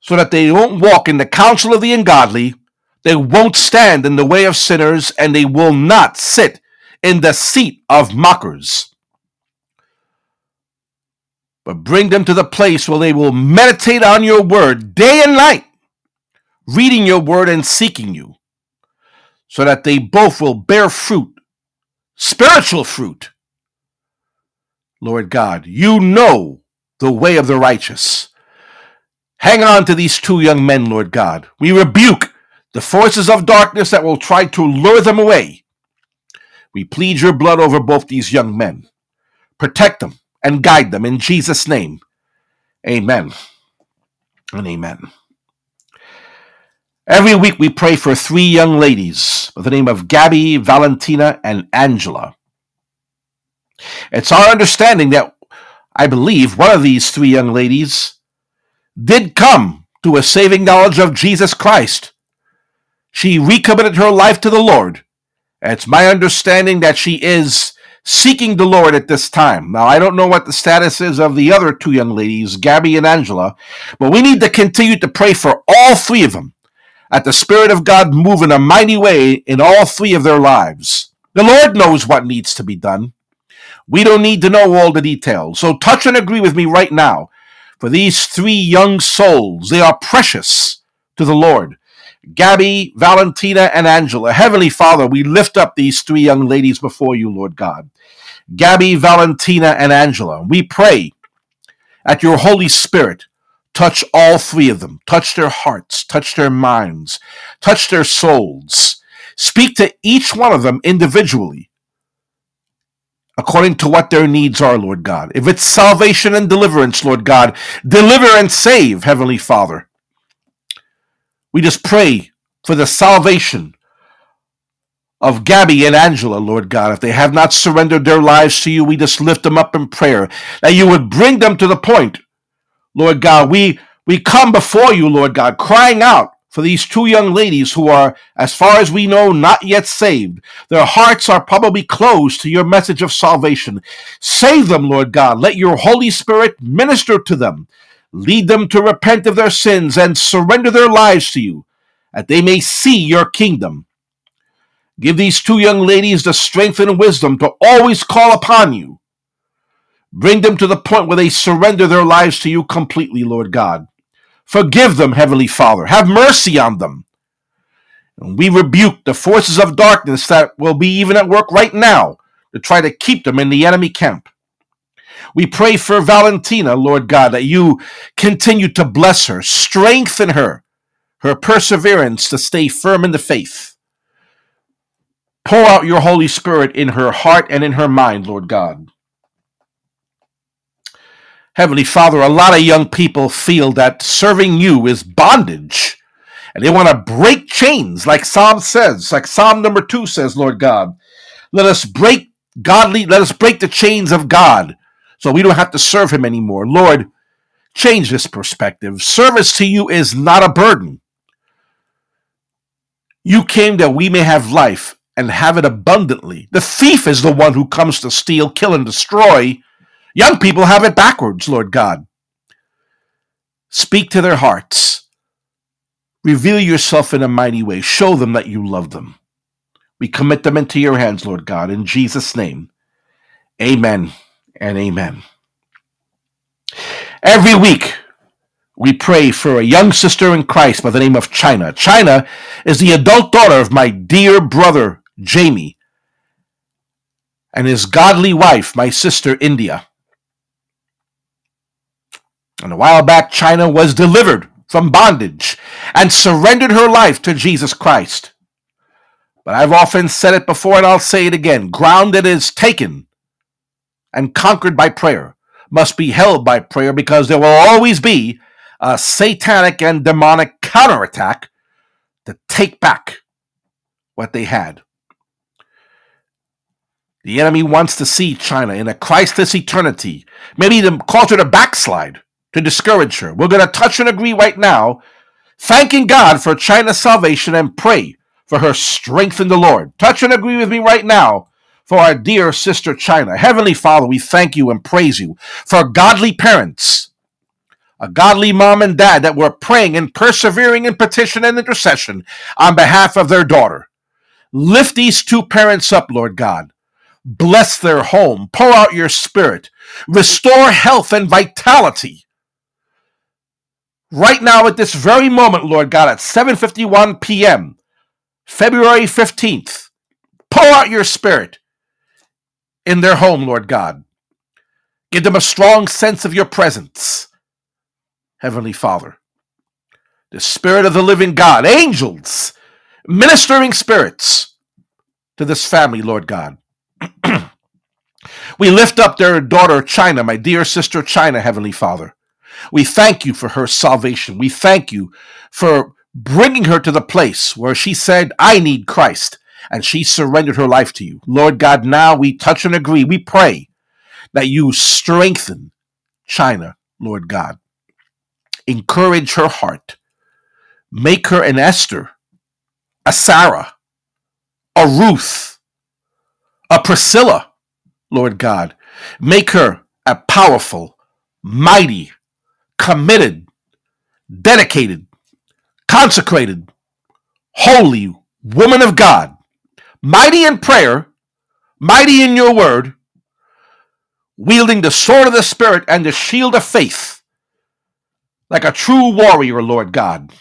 so that they won't walk in the counsel of the ungodly, they won't stand in the way of sinners, and they will not sit in the seat of mockers. But bring them to the place where they will meditate on your word day and night, reading your word and seeking you, so that they both will bear fruit, spiritual fruit. Lord God, you know the way of the righteous. Hang on to these two young men, Lord God. We rebuke the forces of darkness that will try to lure them away. We plead your blood over both these young men. Protect them and guide them in Jesus' name. Amen and amen. Every week we pray for three young ladies by the name of Gabby, Valentina, and Angela. It's our understanding that I believe one of these three young ladies did come to a saving knowledge of Jesus Christ. She recommitted her life to the Lord. It's my understanding that she is seeking the Lord at this time. Now, I don't know what the status is of the other two young ladies, Gabby and Angela, but we need to continue to pray for all three of them, that the Spirit of God move in a mighty way in all three of their lives. The Lord knows what needs to be done. We don't need to know all the details. So touch and agree with me right now for these three young souls. They are precious to the Lord. Gabby, Valentina, and Angela. Heavenly Father, we lift up these three young ladies before you, Lord God. Gabby, Valentina, and Angela. We pray at your Holy Spirit touch all three of them, touch their hearts, touch their minds, touch their souls. Speak to each one of them individually according to what their needs are, Lord God. If it's salvation and deliverance, Lord God, deliver and save, Heavenly Father. We just pray for the salvation of Gabby and Angela, Lord God. If they have not surrendered their lives to you, we just lift them up in prayer that you would bring them to the point, Lord God. We we come before you, Lord God, crying out for these two young ladies who are, as far as we know, not yet saved. Their hearts are probably closed to your message of salvation. Save them, Lord God. Let your Holy Spirit minister to them. Lead them to repent of their sins and surrender their lives to you, that they may see your kingdom. Give these two young ladies the strength and wisdom to always call upon you. Bring them to the point where they surrender their lives to you completely, Lord God. Forgive them, Heavenly Father. Have mercy on them. And we rebuke the forces of darkness that will be even at work right now to try to keep them in the enemy camp. We pray for Valentina, Lord God, that you continue to bless her, strengthen her, her perseverance to stay firm in the faith. Pour out your Holy Spirit in her heart and in her mind, Lord God. Heavenly Father, a lot of young people feel that serving you is bondage. And they want to break chains, like Psalm says, like Psalm number two says, Lord God. Let us break godly, let us break the chains of God so we don't have to serve him anymore. Lord, change this perspective. Service to you is not a burden. You came that we may have life and have it abundantly. The thief is the one who comes to steal, kill, and destroy. Young people have it backwards, Lord God. Speak to their hearts. Reveal yourself in a mighty way. Show them that you love them. We commit them into your hands, Lord God, in Jesus' name. Amen and amen. Every week, we pray for a young sister in Christ by the name of China. China is the adult daughter of my dear brother, Jamie, and his godly wife, my sister, India. And a while back, China was delivered from bondage and surrendered her life to Jesus Christ. But I've often said it before and I'll say it again ground that is taken and conquered by prayer must be held by prayer because there will always be a satanic and demonic counterattack to take back what they had. The enemy wants to see China in a Christless eternity, maybe to cause her to backslide, to discourage her. We're going to touch and agree right now, thanking God for China's salvation and pray for her strength in the Lord. Touch and agree with me right now for our dear sister China. Heavenly Father, we thank you and praise you for godly parents, a godly mom and dad that were praying and persevering in petition and intercession on behalf of their daughter. Lift these two parents up, Lord God. Bless their home. Pour out your spirit. Restore health and vitality. Right now, at this very moment, Lord God, at 7:51 p.m., February 15th, pour out your spirit in their home, Lord God. Give them a strong sense of your presence, Heavenly Father. The Spirit of the living God, angels, ministering spirits to this family, Lord God. we lift up their daughter, China, my dear sister, China, Heavenly Father. We thank you for her salvation. We thank you for bringing her to the place where she said, I need Christ, and she surrendered her life to you. Lord God, now we touch and agree. We pray that you strengthen China, Lord God. Encourage her heart. Make her an Esther, a Sarah, a Ruth, a Priscilla, Lord God. Make her a powerful, mighty, committed, dedicated, consecrated, holy woman of God, mighty in prayer, mighty in your word, wielding the sword of the Spirit and the shield of faith, like a true warrior, Lord God.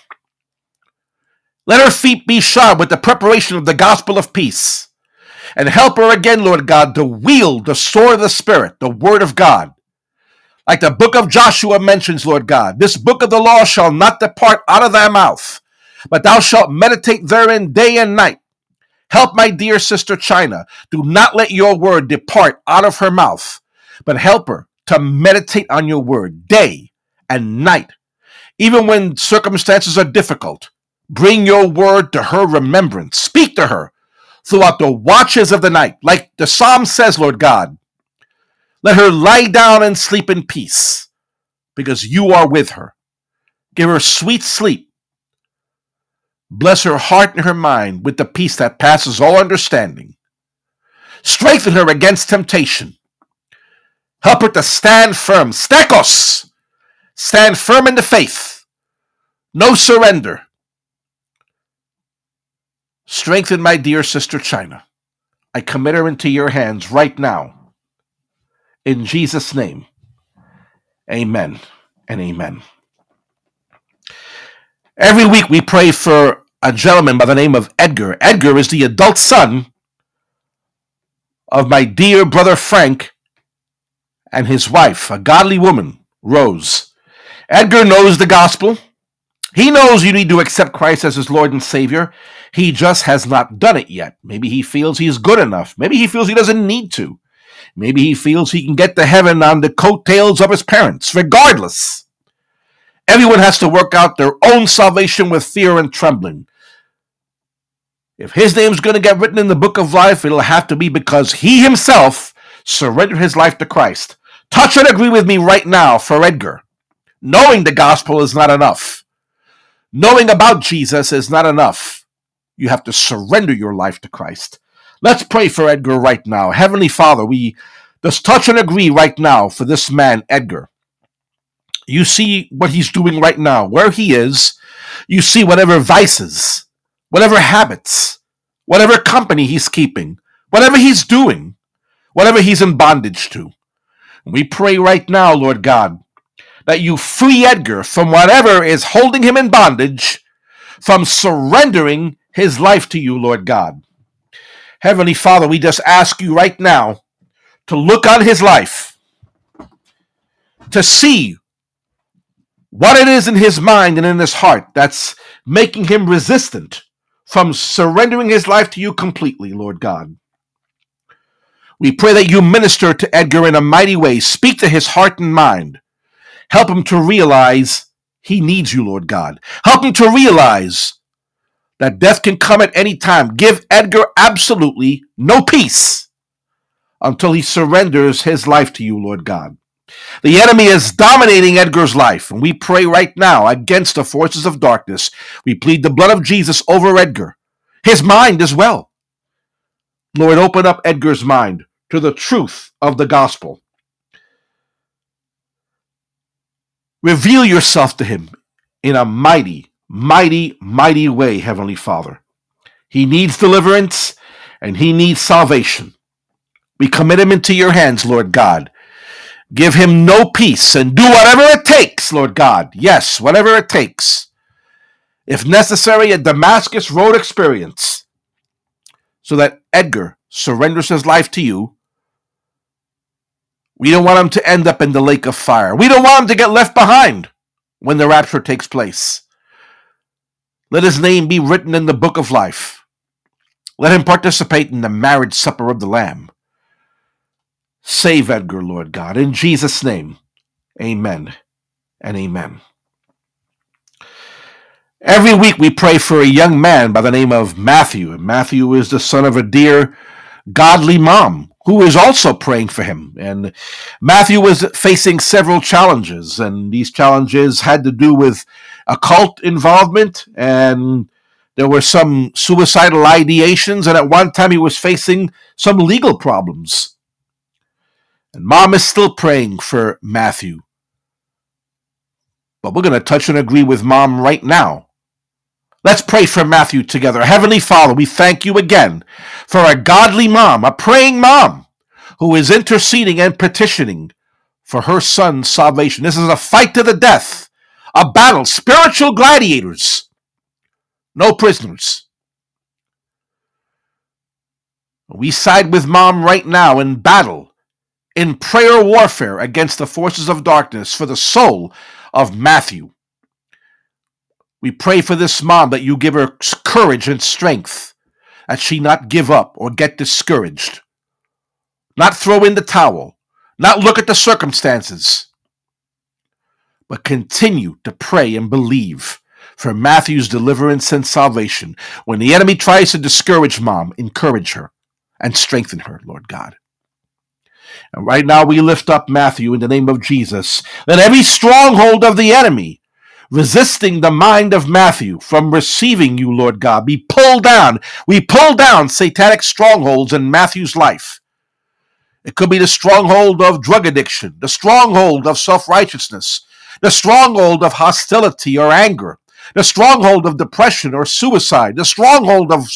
Let her feet be shod with the preparation of the gospel of peace. And help her again, Lord God, to wield the sword of the Spirit, the word of God. Like the book of Joshua mentions, Lord God, this book of the law shall not depart out of thy mouth, but thou shalt meditate therein day and night. Help my dear sister China. Do not let your word depart out of her mouth, but help her to meditate on your word day and night. Even when circumstances are difficult, bring your word to her remembrance. Speak to her throughout the watches of the night. Like the psalm says, Lord God, let her lie down and sleep in peace because you are with her. Give her sweet sleep. Bless her heart and her mind with the peace that passes all understanding. Strengthen her against temptation. Help her to stand firm. Stekos! Stand firm in the faith. No surrender. Strengthen my dear sister China. I commit her into your hands right now. In Jesus' name, amen and amen. Every week we pray for a gentleman by the name of Edgar. Edgar is the adult son of my dear brother Frank and his wife, a godly woman, Rose. Edgar knows the gospel. He knows you need to accept Christ as his Lord and Savior. He just has not done it yet. Maybe he feels he's good enough. Maybe he feels he doesn't need to. Maybe he feels he can get to heaven on the coattails of his parents. Regardless, everyone has to work out their own salvation with fear and trembling. If his name's going to get written in the book of life, it'll have to be because he himself surrendered his life to Christ. Touch and agree with me right now for Edgar. Knowing the gospel is not enough. Knowing about Jesus is not enough. You have to surrender your life to Christ. Let's pray for Edgar right now. Heavenly Father, we just touch and agree right now for this man, Edgar. You see what he's doing right now, where he is. You see whatever vices, whatever habits, whatever company he's keeping, whatever he's doing, whatever he's in bondage to. We pray right now, Lord God, that you free Edgar from whatever is holding him in bondage, from surrendering his life to you, Lord God. Heavenly Father, we just ask you right now to look on his life, to see what it is in his mind and in his heart that's making him resistant from surrendering his life to you completely, Lord God. We pray that you minister to Edgar in a mighty way. Speak to his heart and mind. Help him to realize He needs you, Lord God. Help him to realize that death can come at any time. Give Edgar absolutely no peace until he surrenders his life to you, Lord God. The enemy is dominating Edgar's life, and we pray right now against the forces of darkness. We plead the blood of Jesus over Edgar, his mind as well. Lord, open up Edgar's mind to the truth of the gospel. Reveal yourself to him in a mighty, mighty, mighty way, Heavenly Father. He needs deliverance and he needs salvation. We commit him into your hands, Lord God. Give him no peace and do whatever it takes, Lord God. Yes, whatever it takes. If necessary, a Damascus Road experience so that Edgar surrenders his life to you. We don't want him to end up in the lake of fire. We don't want him to get left behind when the rapture takes place. Let his name be written in the book of life. Let him participate in the marriage supper of the Lamb. Save Edgar, Lord God. In Jesus' name, amen and amen. Every week we pray for a young man by the name of Matthew. And Matthew is the son of a dear, godly mom who is also praying for him. And Matthew was facing several challenges, and these challenges had to do with occult involvement, and there were some suicidal ideations, and at one time he was facing some legal problems. And mom is still praying for Matthew. But we're going to touch and agree with mom right now. Let's pray for Matthew together. Heavenly Father, we thank you again for a godly mom, a praying mom who is interceding and petitioning for her son's salvation. This is a fight to the death, a battle, spiritual gladiators, no prisoners. We side with mom right now in battle in prayer warfare against the forces of darkness for the soul of Matthew. We pray for this mom that you give her courage and strength, that she not give up or get discouraged, not throw in the towel, not look at the circumstances, but continue to pray and believe for Matthew's deliverance and salvation. When the enemy tries to discourage mom, encourage her and strengthen her, Lord God. And right now we lift up Matthew in the name of Jesus, Let every stronghold of the enemy resisting the mind of Matthew from receiving you, Lord God, be pulled down. We pull down satanic strongholds in Matthew's life. It could be the stronghold of drug addiction, the stronghold of self righteousness, the stronghold of hostility or anger, the stronghold of depression or suicide, the stronghold of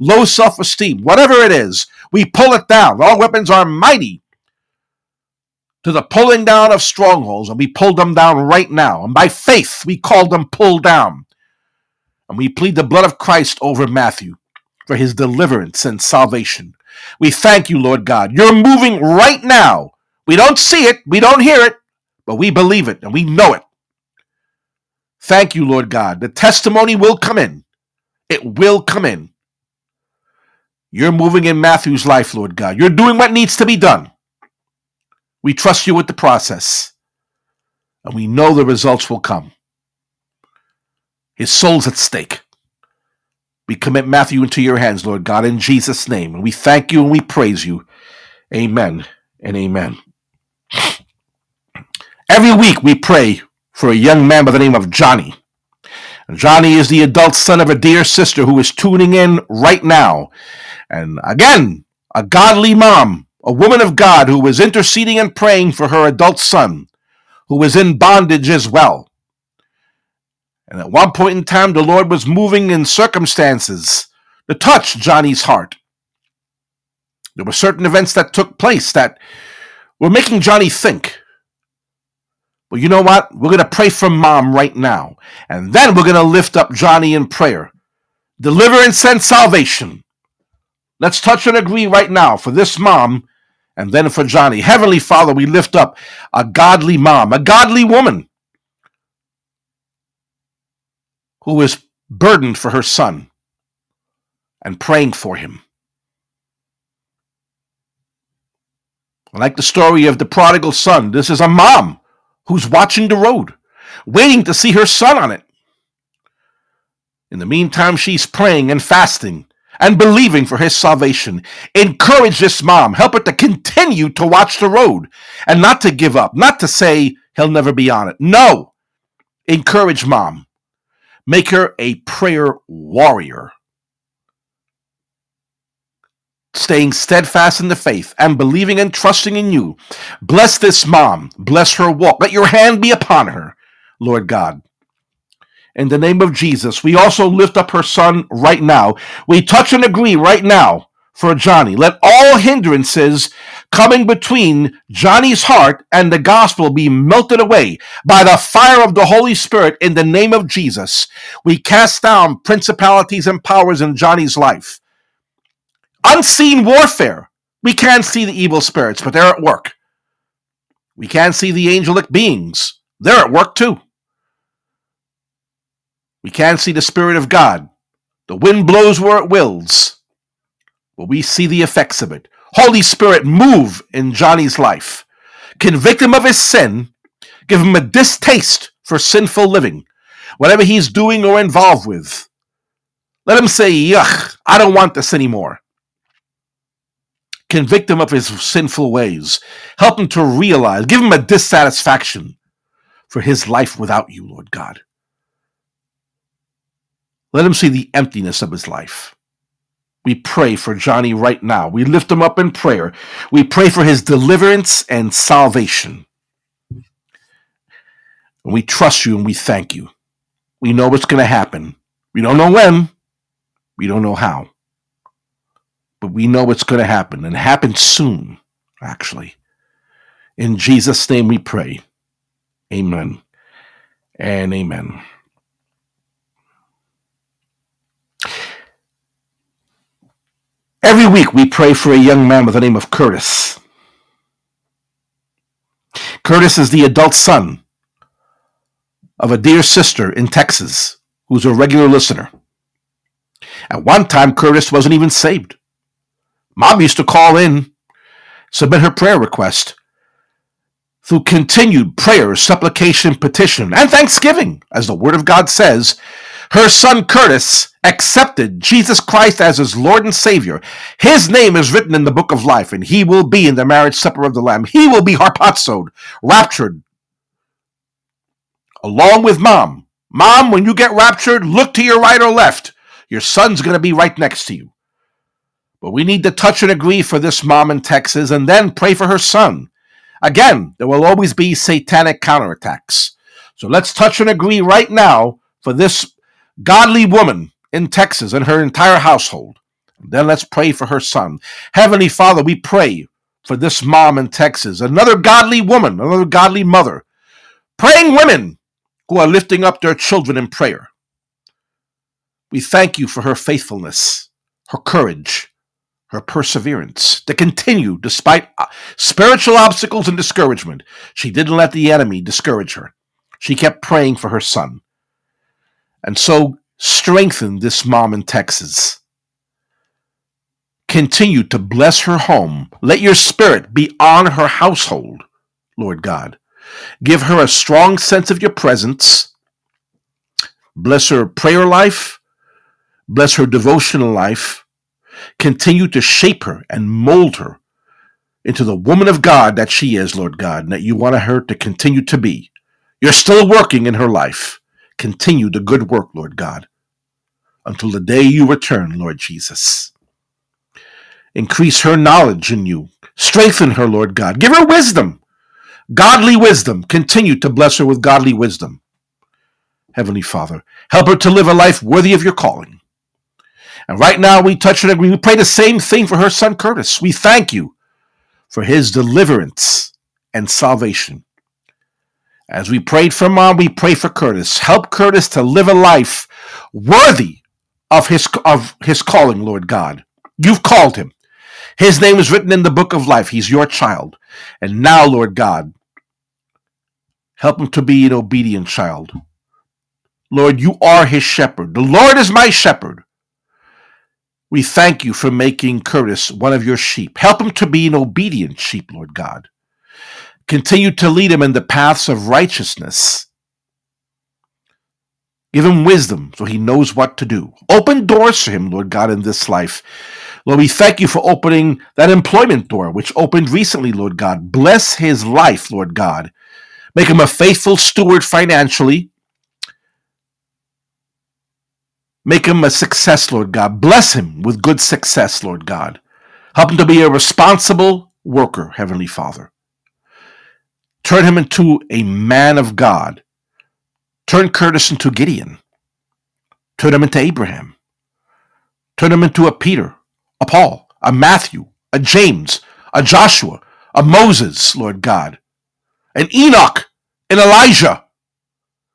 low self esteem, whatever it is, we pull it down. Our weapons are mighty to the pulling down of strongholds, and we pull them down right now. And by faith, we call them pulled down. And we plead the blood of Christ over Matthew for his deliverance and salvation. We thank you, Lord God. You're moving right now. We don't see it, we don't hear it, but we believe it and we know it. Thank you, Lord God. The testimony will come in. It will come in. You're moving in Matthew's life, Lord God. You're doing what needs to be done. We trust you with the process, and we know the results will come. His soul's at stake. We commit Matthew into your hands, Lord God, in Jesus' name. And we thank you and we praise you. Amen and amen. Every week we pray for a young man by the name of Johnny. Johnny is the adult son of a dear sister who is tuning in right now. And again, a godly mom a woman of God who was interceding and praying for her adult son, who was in bondage as well. And at one point in time, the Lord was moving in circumstances to touch Johnny's heart. There were certain events that took place that were making Johnny think. Well, you know what? We're going to pray for mom right now. And then we're going to lift up Johnny in prayer. Deliverance and salvation. Let's touch and agree right now for this mom and then for Johnny. Heavenly Father, we lift up a godly mom, a godly woman who is burdened for her son and praying for him. I like the story of the prodigal son, this is a mom who's watching the road. waiting to see her son on it. In the meantime, she's praying and fasting and believing for his salvation. Encourage this mom. Help her to continue to watch the road and not to give up, not to say he'll never be on it. No. Encourage mom. Make her a prayer warrior. Staying steadfast in the faith and believing and trusting in you. Bless this mom. Bless her walk. Let your hand be upon her, Lord God in the name of Jesus. We also lift up her son right now. We touch and agree right now for Johnny. Let all hindrances coming between Johnny's heart and the gospel be melted away by the fire of the Holy Spirit in the name of Jesus. We cast down principalities and powers in Johnny's life. Unseen warfare. We can't see the evil spirits, but they're at work. We can't see the angelic beings. They're at work too. We can't see the Spirit of God. The wind blows where it wills, but we see the effects of it. Holy Spirit, move in Johnny's life. Convict him of his sin. Give him a distaste for sinful living, whatever he's doing or involved with. Let him say, Yuck, I don't want this anymore. Convict him of his sinful ways. Help him to realize, give him a dissatisfaction for his life without you, Lord God. Let him see the emptiness of his life. We pray for Johnny right now. We lift him up in prayer. We pray for his deliverance and salvation. And we trust you and we thank you. We know what's going to happen. We don't know when. We don't know how. But we know it's going to happen and happen soon, actually. In Jesus' name we pray. Amen and amen. Every week we pray for a young man by the name of Curtis. Curtis is the adult son of a dear sister in Texas who's a regular listener. At one time, Curtis wasn't even saved. Mom used to call in, submit her prayer request through continued prayer, supplication, petition, and thanksgiving, as the Word of God says, her son Curtis accepted Jesus Christ as his Lord and Savior. His name is written in the book of life, and he will be in the marriage supper of the Lamb. He will be harpazoed, raptured, along with mom. Mom, when you get raptured, look to your right or left. Your son's going to be right next to you. But we need to touch and agree for this mom in Texas and then pray for her son. Again, there will always be satanic counterattacks. So let's touch and agree right now for this godly woman in Texas and her entire household. Then let's pray for her son. Heavenly Father, we pray for this mom in Texas, another godly woman, another godly mother, praying women who are lifting up their children in prayer. We thank you for her faithfulness, her courage, her perseverance to continue despite uh, spiritual obstacles and discouragement. She didn't let the enemy discourage her. She kept praying for her son. And so strengthen this mom in Texas. Continue to bless her home. Let your spirit be on her household, Lord God. Give her a strong sense of your presence. Bless her prayer life. Bless her devotional life. Continue to shape her and mold her into the woman of God that she is, Lord God, and that you want her to continue to be. You're still working in her life. Continue the good work, Lord God, until the day you return, Lord Jesus. Increase her knowledge in you. Strengthen her, Lord God. Give her wisdom, godly wisdom. Continue to bless her with godly wisdom. Heavenly Father, help her to live a life worthy of your calling. And right now we touch and agree. We pray the same thing for her son Curtis. We thank you for his deliverance and salvation. As we prayed for mom, we pray for Curtis. Help Curtis to live a life worthy of his of his calling, Lord God. You've called him. His name is written in the book of life. He's your child. And now, Lord God, help him to be an obedient child. Lord, you are his shepherd. The Lord is my shepherd. We thank you for making Curtis one of your sheep. Help him to be an obedient sheep, Lord God. Continue to lead him in the paths of righteousness. Give him wisdom so he knows what to do. Open doors for him, Lord God, in this life. Lord, we thank you for opening that employment door, which opened recently, Lord God. Bless his life, Lord God. Make him a faithful steward financially. Make him a success, Lord God. Bless him with good success, Lord God. Help him to be a responsible worker, Heavenly Father. Turn him into a man of God. Turn Curtis into Gideon. Turn him into Abraham. Turn him into a Peter, a Paul, a Matthew, a James, a Joshua, a Moses, Lord God, an Enoch, an Elijah,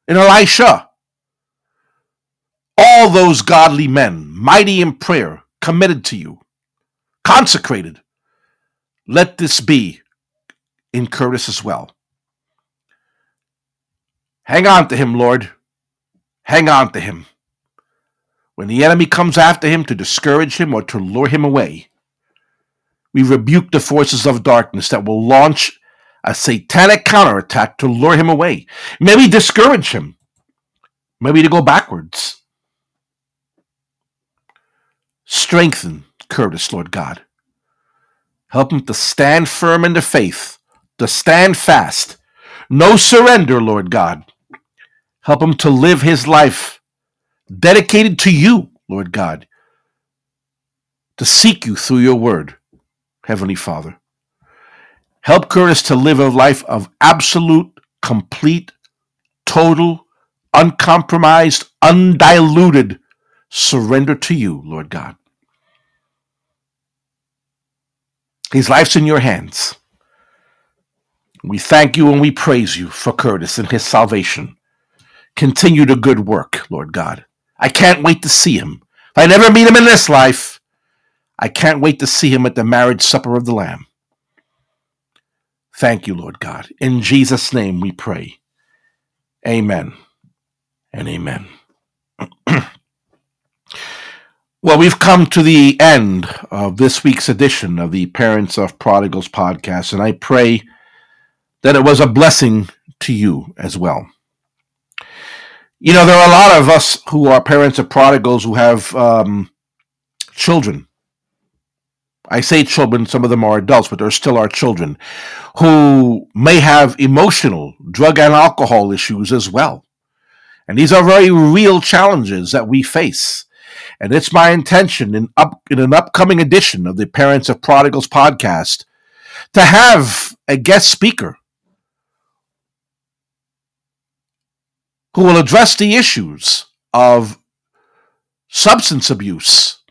an Elisha. All those godly men, mighty in prayer, committed to you, consecrated. Let this be in Curtis as well. Hang on to him, Lord. Hang on to him. When the enemy comes after him to discourage him or to lure him away, we rebuke the forces of darkness that will launch a satanic counterattack to lure him away. Maybe discourage him. Maybe to go backwards. Strengthen Curtis, Lord God. Help him to stand firm in the faith, to stand fast. No surrender, Lord God. Help him to live his life dedicated to you, Lord God, to seek you through your word, Heavenly Father. Help Curtis to live a life of absolute, complete, total, uncompromised, undiluted surrender to you, Lord God. His life's in your hands. We thank you and we praise you for Curtis and his salvation. Continue the good work, Lord God. I can't wait to see him. If I never meet him in this life, I can't wait to see him at the marriage supper of the Lamb. Thank you, Lord God. In Jesus' name we pray. Amen and amen. well, we've come to the end of this week's edition of the Parents of Prodigals podcast, and I pray that it was a blessing to you as well. You know, there are a lot of us who are parents of prodigals who have um, children. I say children, some of them are adults, but they're still our children who may have emotional, drug, and alcohol issues as well. And these are very real challenges that we face. And it's my intention in, up, in an upcoming edition of the Parents of Prodigals podcast to have a guest speaker who will address the issues of substance abuse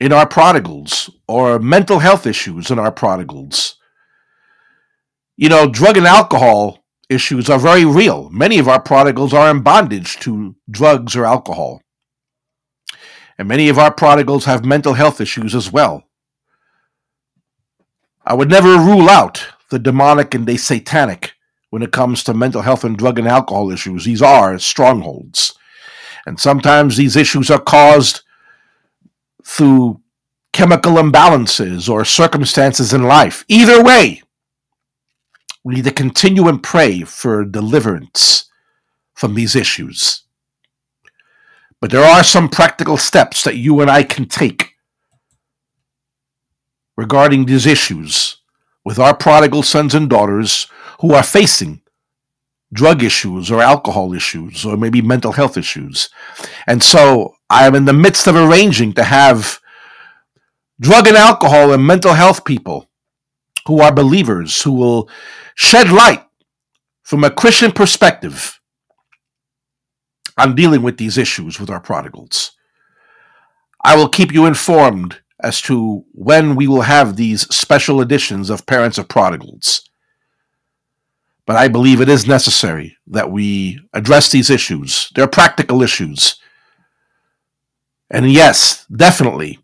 in our prodigals or mental health issues in our prodigals. You know, drug and alcohol issues are very real. Many of our prodigals are in bondage to drugs or alcohol. And many of our prodigals have mental health issues as well. I would never rule out the demonic and the satanic when it comes to mental health and drug and alcohol issues. These are strongholds. And sometimes these issues are caused through chemical imbalances or circumstances in life. Either way, we need to continue and pray for deliverance from these issues. But there are some practical steps that you and I can take regarding these issues with our prodigal sons and daughters who are facing drug issues or alcohol issues or maybe mental health issues. And so I am in the midst of arranging to have drug and alcohol and mental health people who are believers who will shed light from a Christian perspective on dealing with these issues with our prodigals. I will keep you informed as to when we will have these special editions of Parents of Prodigals. But I believe it is necessary that we address these issues. They're practical issues. And yes, definitely,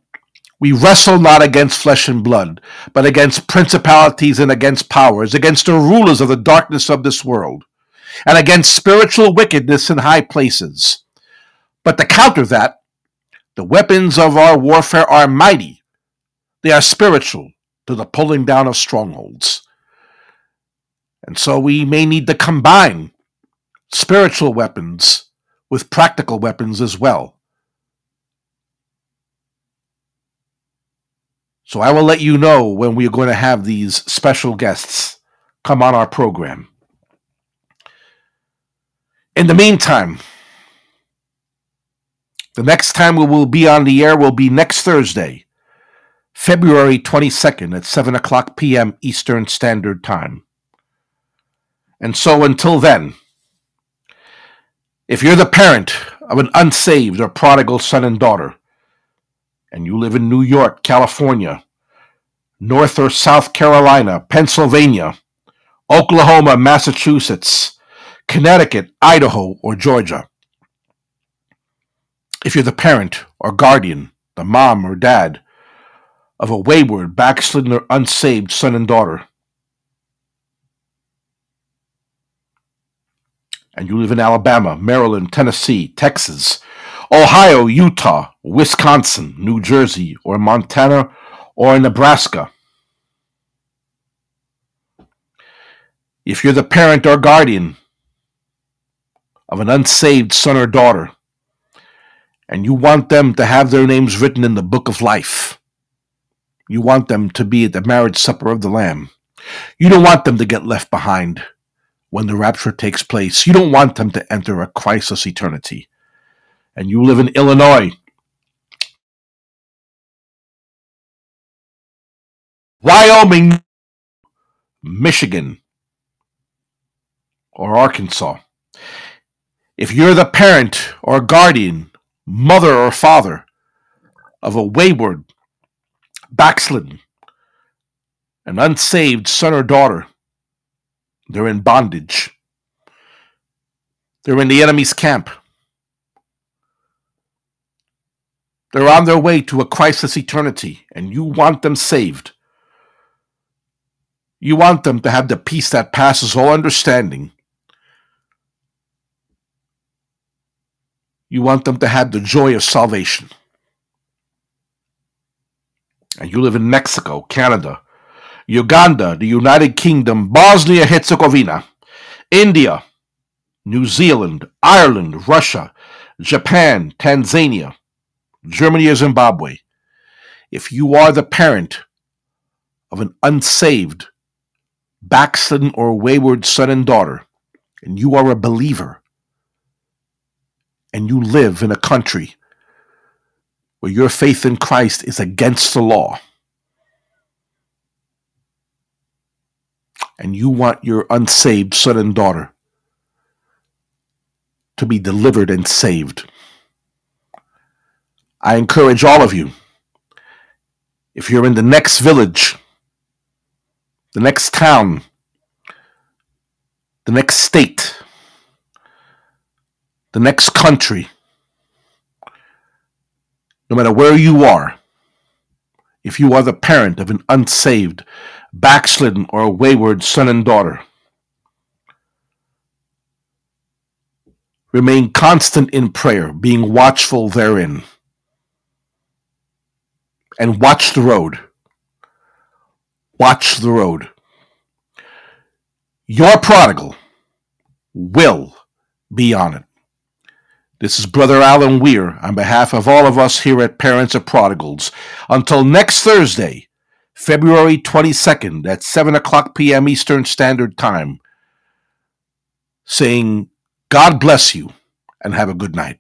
we wrestle not against flesh and blood, but against principalities and against powers, against the rulers of the darkness of this world, and against spiritual wickedness in high places. But to counter that, the weapons of our warfare are mighty. They are spiritual to the pulling down of strongholds. And so we may need to combine spiritual weapons with practical weapons as well. So I will let you know when we are going to have these special guests come on our program. In the meantime, the next time we will be on the air will be next Thursday, February 22nd at 7 o'clock p.m. Eastern Standard Time. And so until then, if you're the parent of an unsaved or prodigal son and daughter, and you live in New York, California, North or South Carolina, Pennsylvania, Oklahoma, Massachusetts, Connecticut, Idaho, or Georgia, if you're the parent or guardian, the mom or dad of a wayward, backslidden, or unsaved son and daughter, and you live in Alabama, Maryland, Tennessee, Texas, Ohio, Utah, Wisconsin, New Jersey, or Montana, or Nebraska, if you're the parent or guardian of an unsaved son or daughter, and you want them to have their names written in the book of life. You want them to be at the marriage supper of the Lamb. You don't want them to get left behind when the rapture takes place. You don't want them to enter a Christless eternity. And you live in Illinois, Wyoming, Michigan, or Arkansas. If you're the parent or guardian mother or father of a wayward, backslidden, an unsaved son or daughter, they're in bondage. They're in the enemy's camp. They're on their way to a crisis eternity, and you want them saved. You want them to have the peace that passes all understanding You want them to have the joy of salvation. And you live in Mexico, Canada, Uganda, the United Kingdom, Bosnia Herzegovina, India, New Zealand, Ireland, Russia, Japan, Tanzania, Germany or Zimbabwe. If you are the parent of an unsaved, backslidden, or wayward son and daughter, and you are a believer, and you live in a country where your faith in Christ is against the law, and you want your unsaved son and daughter to be delivered and saved, I encourage all of you, if you're in the next village, the next town, the next state, the next country, no matter where you are, if you are the parent of an unsaved, backslidden, or wayward son and daughter, remain constant in prayer, being watchful therein, and watch the road. Watch the road. Your prodigal will be on it. This is Brother Alan Weir on behalf of all of us here at Parents of Prodigals. Until next Thursday, February 22nd at 7 o'clock p.m. Eastern Standard Time, saying, God bless you and have a good night.